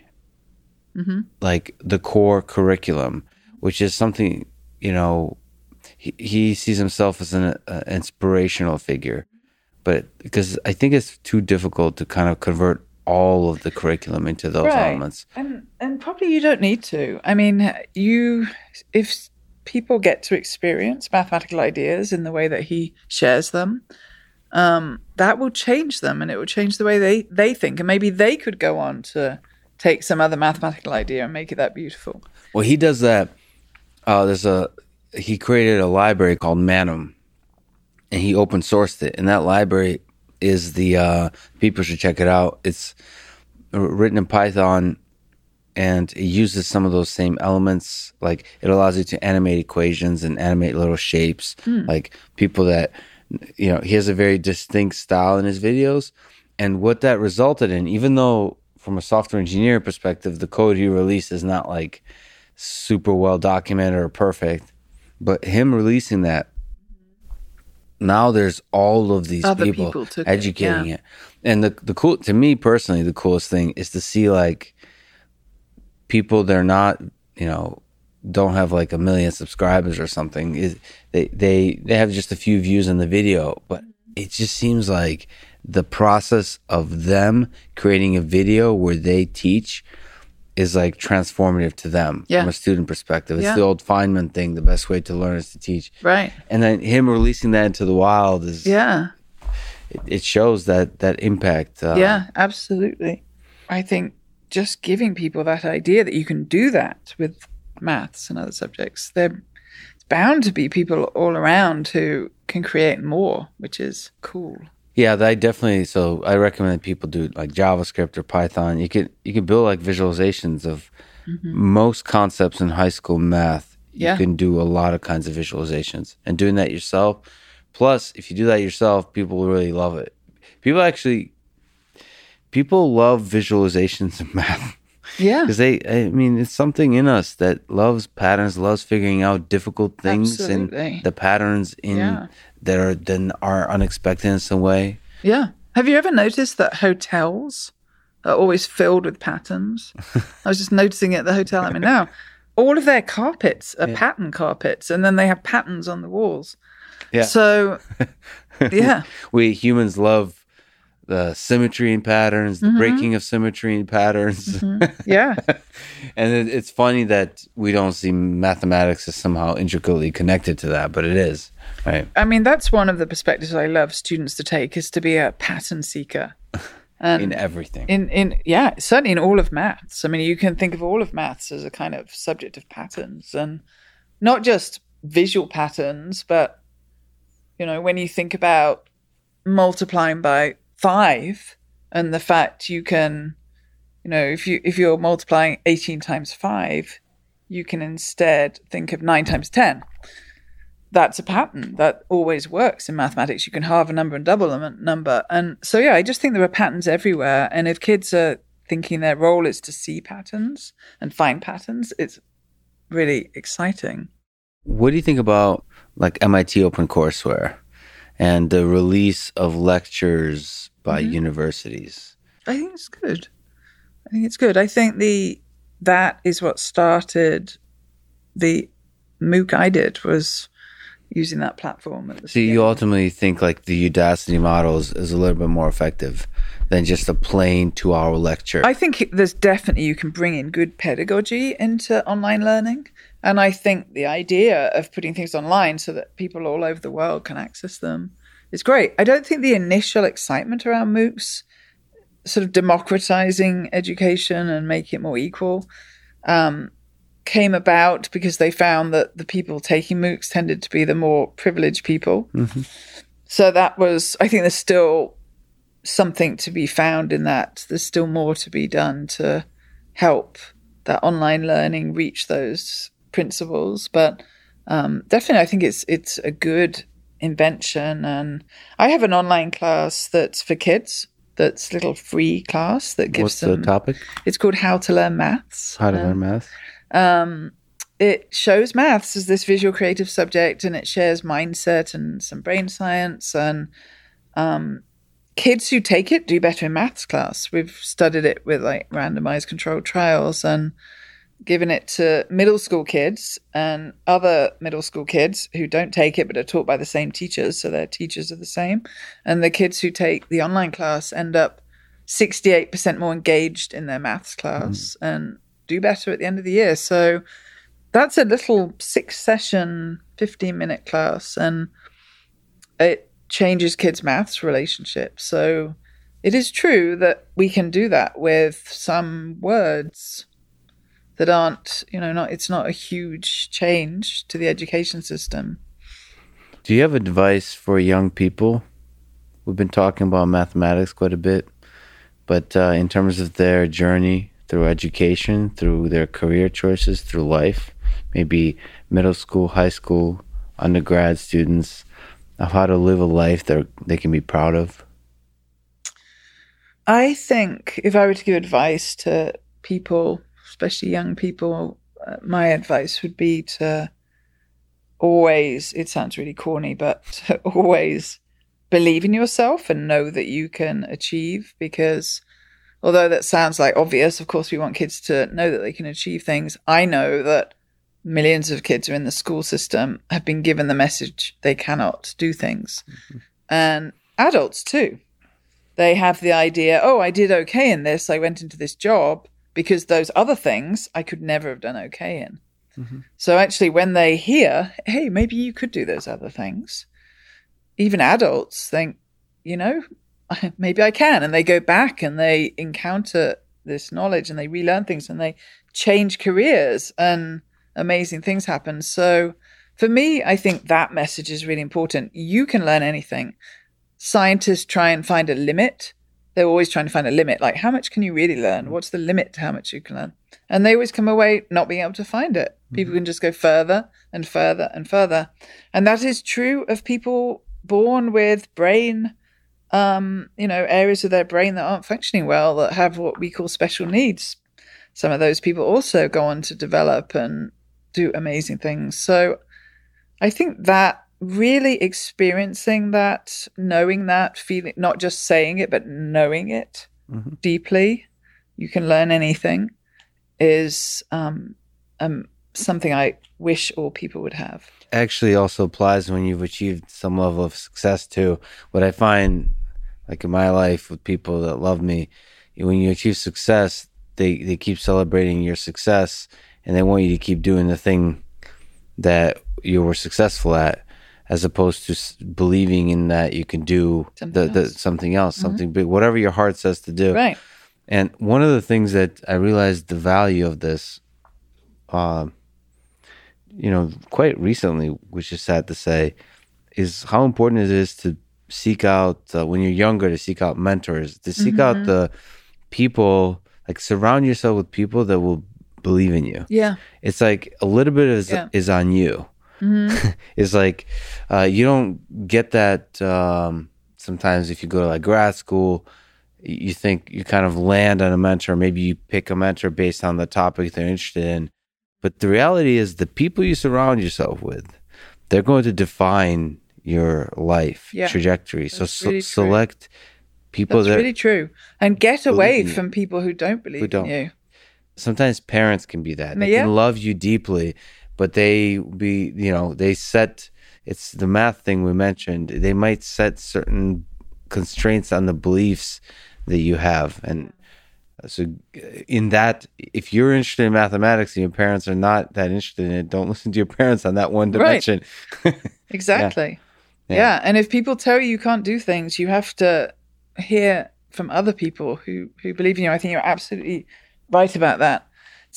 Mm-hmm. like the core curriculum, which is something you know. He he sees himself as an uh, inspirational figure, but because I think it's too difficult to kind of convert all of the curriculum into those Right. elements. And and probably you don't need to. I mean, you if people get to experience mathematical ideas in the way that he shares them, um, that will change them, and it will change the way they they think, and maybe they could go on to take some other mathematical idea and make it that beautiful. Well, he does that. Uh, there's a he created a library called Manim, and he open sourced it. And that library is the uh, people should check it out. It's written in Python, and it uses some of those same elements. Like it allows you to animate equations and animate little shapes. Like people that you know, he has a very distinct style in his videos. And what that resulted in, even though from a software engineer perspective, the code he released is not like super well documented or perfect, but him releasing that, now there's all of these Other people, people took it, educating yeah. it. And the the cool to me personally, the coolest thing is to see like people they're not, you know, don't have like a million subscribers or something. Is they they they have just a few views in the video, but it just seems like the process of them creating a video where they teach is like transformative to them Yeah. from a student perspective. It's Yeah. the old Feynman thing. The best way to learn is to teach. Right. And then him releasing that into the wild is Yeah. it, it shows that that impact. Uh, yeah, absolutely. I think just giving people that idea that you can do that with maths and other subjects, there it's bound to be people all around who can create more, which is cool. Yeah, I definitely. So I recommend that people do like JavaScript or Python. You could you could build like visualizations of mm-hmm. most concepts in high school math, Yeah. you can do a lot of kinds of visualizations. And doing that yourself, plus, if you do that yourself, people really love it. People actually, people love visualizations of math. Yeah. Because they, I mean, it's something in us that loves patterns, loves figuring out difficult things Absolutely. and the patterns in Yeah. that are then are unexpected in some way. Yeah. Have you ever noticed that hotels are always filled with patterns? I was just noticing it at the hotel I'm in now. All of their carpets are pattern carpets, and then they have patterns on the walls. Yeah. So, yeah. we humans love the symmetry and patterns, the mm-hmm. breaking of symmetry and patterns. Mm-hmm. Yeah. and it, it's funny that we don't see mathematics as somehow intricately connected to that, but it is. Right. I mean, that's one of the perspectives I love students to take is to be a pattern seeker. And In everything. in in yeah certainly in all of maths i mean you can think of all of maths as a kind of subject of patterns and not just visual patterns but you know when you think about multiplying by five and the fact you can you know if you if you're multiplying 18 times five you can instead think of nine times 10 that's a pattern that always works in mathematics. You can halve a number and double a number. And so, yeah, I just think there are patterns everywhere. And if kids are thinking their role is to see patterns and find patterns, it's really exciting. What do you think about like MIT OpenCourseWare and the release of lectures by mm-hmm. universities? I think it's good. I think it's good. I think the that is what started the MOOC I did was using that platform. At the So you ultimately think like the Udacity models is a little bit more effective than just a plain two hour lecture. I think there's definitely you can bring in good pedagogy into online learning. And I think the idea of putting things online so that people all over the world can access them is great. I don't think the initial excitement around MOOCs, sort of democratizing education and making it more equal, um, came about because they found that the people taking MOOCs tended to be the more privileged people. So that was, I think there's still something to be found in that. There's still more to be done to help that online learning reach those principles. But um, definitely, I think it's it's a good invention. And I have an online class that's for kids. That's a little free class that gives What's the topic? It's called How to Learn Maths. How to Um, learn math? um, it shows maths as this visual creative subject and it shares mindset and some brain science and um, kids who take it do better in maths class we've studied it with like randomized controlled trials and given it to middle school kids and other middle school kids who don't take it but are taught by the same teachers so their teachers are the same and the kids who take the online class end up 68% more engaged in their maths class hmm. and do better at the end of the year. So that's a little six session, 15 minute class, and it changes kids' maths relationships. So it is true that we can do that with some words that aren't, you know, not it's not a huge change to the education system. Do you have advice for young people? We've been talking about mathematics quite a bit, but uh, in terms of their journey through education, through their career choices, through life, maybe middle school, high school, undergrad students, of how to live a life that they can be proud of? I think if I were to give advice to people, especially young people, uh, my advice would be to always, it sounds really corny, but always believe in yourself and know that you can achieve because although that sounds like obvious, of course, we want kids to know that they can achieve things. I know that millions of kids are in the school system have been given the message they cannot do things. And adults too. They have the idea, oh, I did okay in this. I went into this job because those other things I could never have done okay in. Mm-hmm. So actually, when they hear, hey, maybe you could do those other things, even adults think, you know, maybe I can. And they go back and they encounter this knowledge and they relearn things and they change careers and amazing things happen. So for me, I think that message is really important. You can learn anything. Scientists try and find a limit they're always trying to find a limit. Like, how much can you really learn? What's the limit to how much you can learn? And they always come away not being able to find it. People can just go further and further and further. And that is true of people born with brain, um, you know, areas of their brain that aren't functioning well, that have what we call special needs. Some of those people also go on to develop and do amazing things. So I think that really experiencing that, knowing that, feeling, not just saying it, but knowing it Mhm. deeply, you can learn anything, is um, um, something I wish all people would have. actually also applies when you've achieved some level of success too. What I find, like in my life with people that love me, when you achieve success, they they keep celebrating your success and they want you to keep doing the thing that you were successful at, as opposed to believing in that you can do Something the, the, else. something else, something big, whatever your heart says to do. Right. And one of the things that I realized the value of this, uh, you know, quite recently, which is sad to say, is how important it is to seek out uh, when you're younger to seek out mentors, to seek out Mm-hmm. the people, like surround yourself with people that will believe in you. Yeah. It's like a little bit is Yeah. is on you. Mm-hmm. it's like uh, you don't get that um, sometimes if you go to like grad school. You think you kind of land on a mentor. Maybe you pick a mentor based on the topic they're interested in. But the reality is, the people you surround yourself with, they're going to define your life Yeah. trajectory. So really select people That's that really true. And get away from people who don't believe who don't. in you. sometimes parents can be that. They Yeah. can love you deeply, but they be you know they set it's the math thing we mentioned. They might set certain constraints on the beliefs that you have, and uh, so in that, if you're interested in mathematics and your parents are not that interested in it, don't listen to your parents on that one Right. dimension. Exactly. Yeah. Yeah. And if people tell you you can't do things, you have to hear from other people who, who believe in you. I think you're absolutely right about that.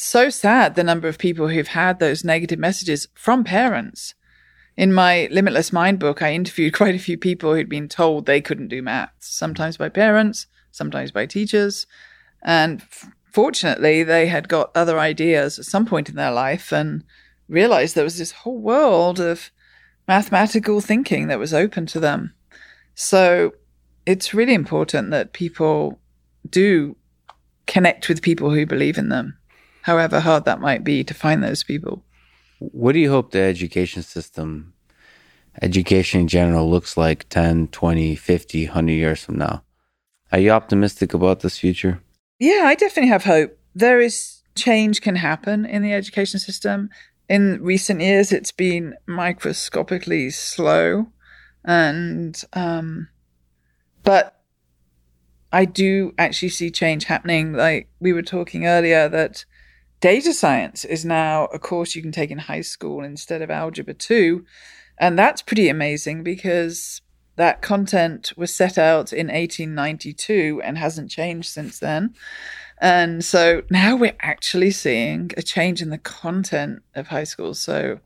So sad the number of people who've had those negative messages from parents. In my Limitless Mind book, I interviewed quite a few people who'd been told they couldn't do maths, sometimes by parents, sometimes by teachers. And fortunately, they had got other ideas at some point in their life and realized there was this whole world of mathematical thinking that was open to them. So it's really important that people do connect with people who believe in them, however hard that might be to find those people. What do you hope the education system, education in general, looks like 10, 20, 50, 100 years from now? Are you optimistic about this future? Yeah, I definitely have hope. There is change can happen in the education system. In recent years, it's been microscopically slow, and um, but I do actually see change happening. Like we were talking earlier, that data science is now a course you can take in high school instead of algebra two, and that's pretty amazing because that content was set out in 1892 and hasn't changed since then. And so now we're actually seeing a change in the content of high school. So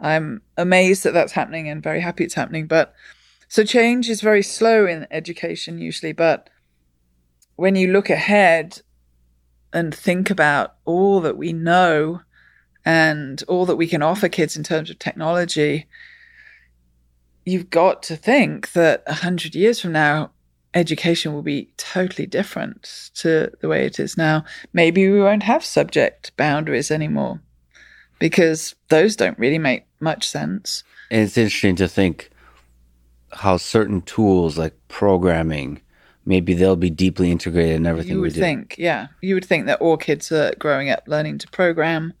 I'm amazed that that's happening and very happy it's happening. But so change is very slow in education usually. But when you look ahead and think about all that we know and all that we can offer kids in terms of technology, you've got to think that a hundred years from now, education will be totally different to the way it is now. Maybe we won't have subject boundaries anymore because those don't really make much sense. And it's interesting to think how certain tools like programming, maybe they'll be deeply integrated in everything you we would do. think, yeah, you would think that all kids are growing up learning to program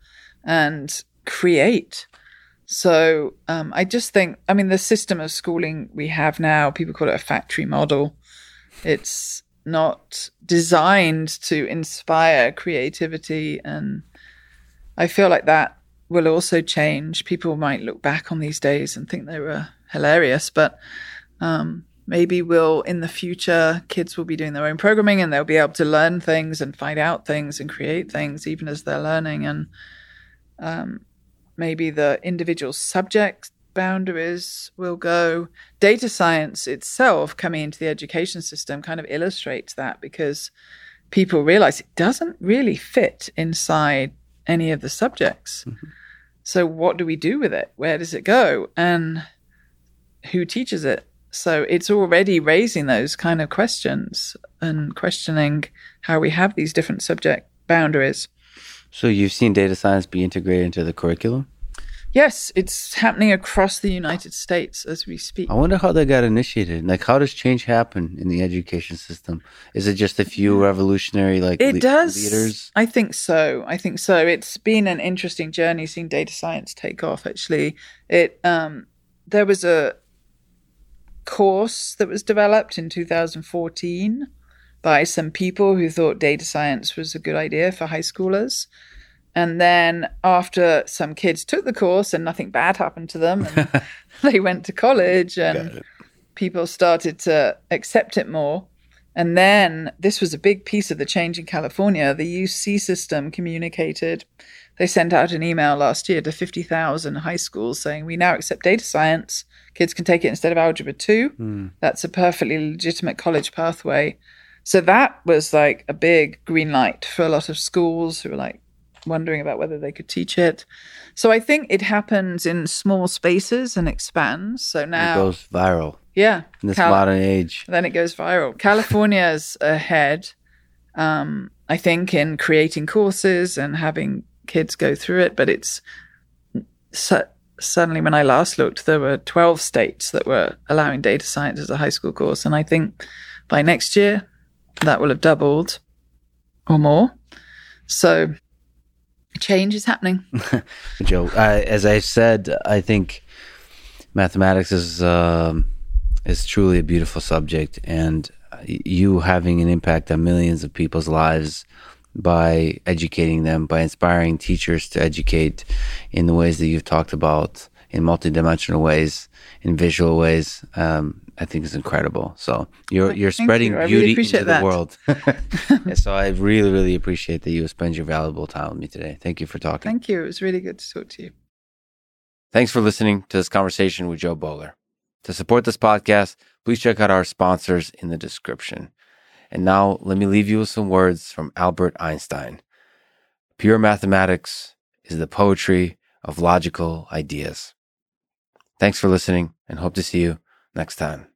and create. So um, I just think, I mean, the system of schooling we have now, people call it a factory model. It's not designed to inspire creativity. And I feel like that will also change. People might look back on these days and think they were hilarious, but um, maybe we'll, in the future, kids will be doing their own programming and they'll be able to learn things and find out things and create things even as they're learning. And um, maybe the individual subject boundaries will go. Data science itself coming into the education system kind of illustrates that because people realize it doesn't really fit inside any of the subjects. Mm-hmm. So, what do we do with it? Where does it go? And who teaches it? So, it's already raising those kind of questions and questioning how we have these different subject boundaries. So, you've seen data science be integrated into the curriculum? Yes, it's happening across the United States as we speak. I wonder how that got initiated. Like, how does change happen in the education system? Is it just a few revolutionary like it le- does? leaders? I think so. I think so. It's been an interesting journey seeing data science take off. Actually, it um, there was a course that was developed in 2014 by some people who thought data science was a good idea for high schoolers. And then after some kids took the course and nothing bad happened to them, and they went to college and people started to accept it more. And then this was a big piece of the change in California. The UC system communicated, they sent out an email last year to 50,000 high schools saying, We now accept data science. Kids can take it instead of Algebra 2. Mm. That's a perfectly legitimate college pathway. So that was like a big green light for a lot of schools who were like, wondering about whether they could teach it. So I think it happens in small spaces and expands. So now it goes viral. Yeah, in this Cal- modern age, then it goes viral. California's ahead, um, I think, in creating courses and having kids go through it. But it's so, suddenly, when I last looked, there were twelve states that were allowing data science as a high school course, and I think by next year that will have doubled or more. So change is happening. Jo, I, as I said, I think mathematics is um, is truly a beautiful subject, and you having an impact on millions of people's lives by educating them, by inspiring teachers to educate in the ways that you've talked about, in multidimensional ways, in visual ways. Um, I think is incredible. So you're you're Thank spreading you. beauty really into that. the world. so I really really appreciate that you spend your valuable time with me today. Thank you for talking. Thank you. It was really good to talk to you. Thanks for listening to this conversation with Jo Boaler. To support this podcast, please check out our sponsors in the description. And now let me leave you with some words from Albert Einstein. Pure mathematics is the poetry of logical ideas. Thanks for listening and hope to see you next time.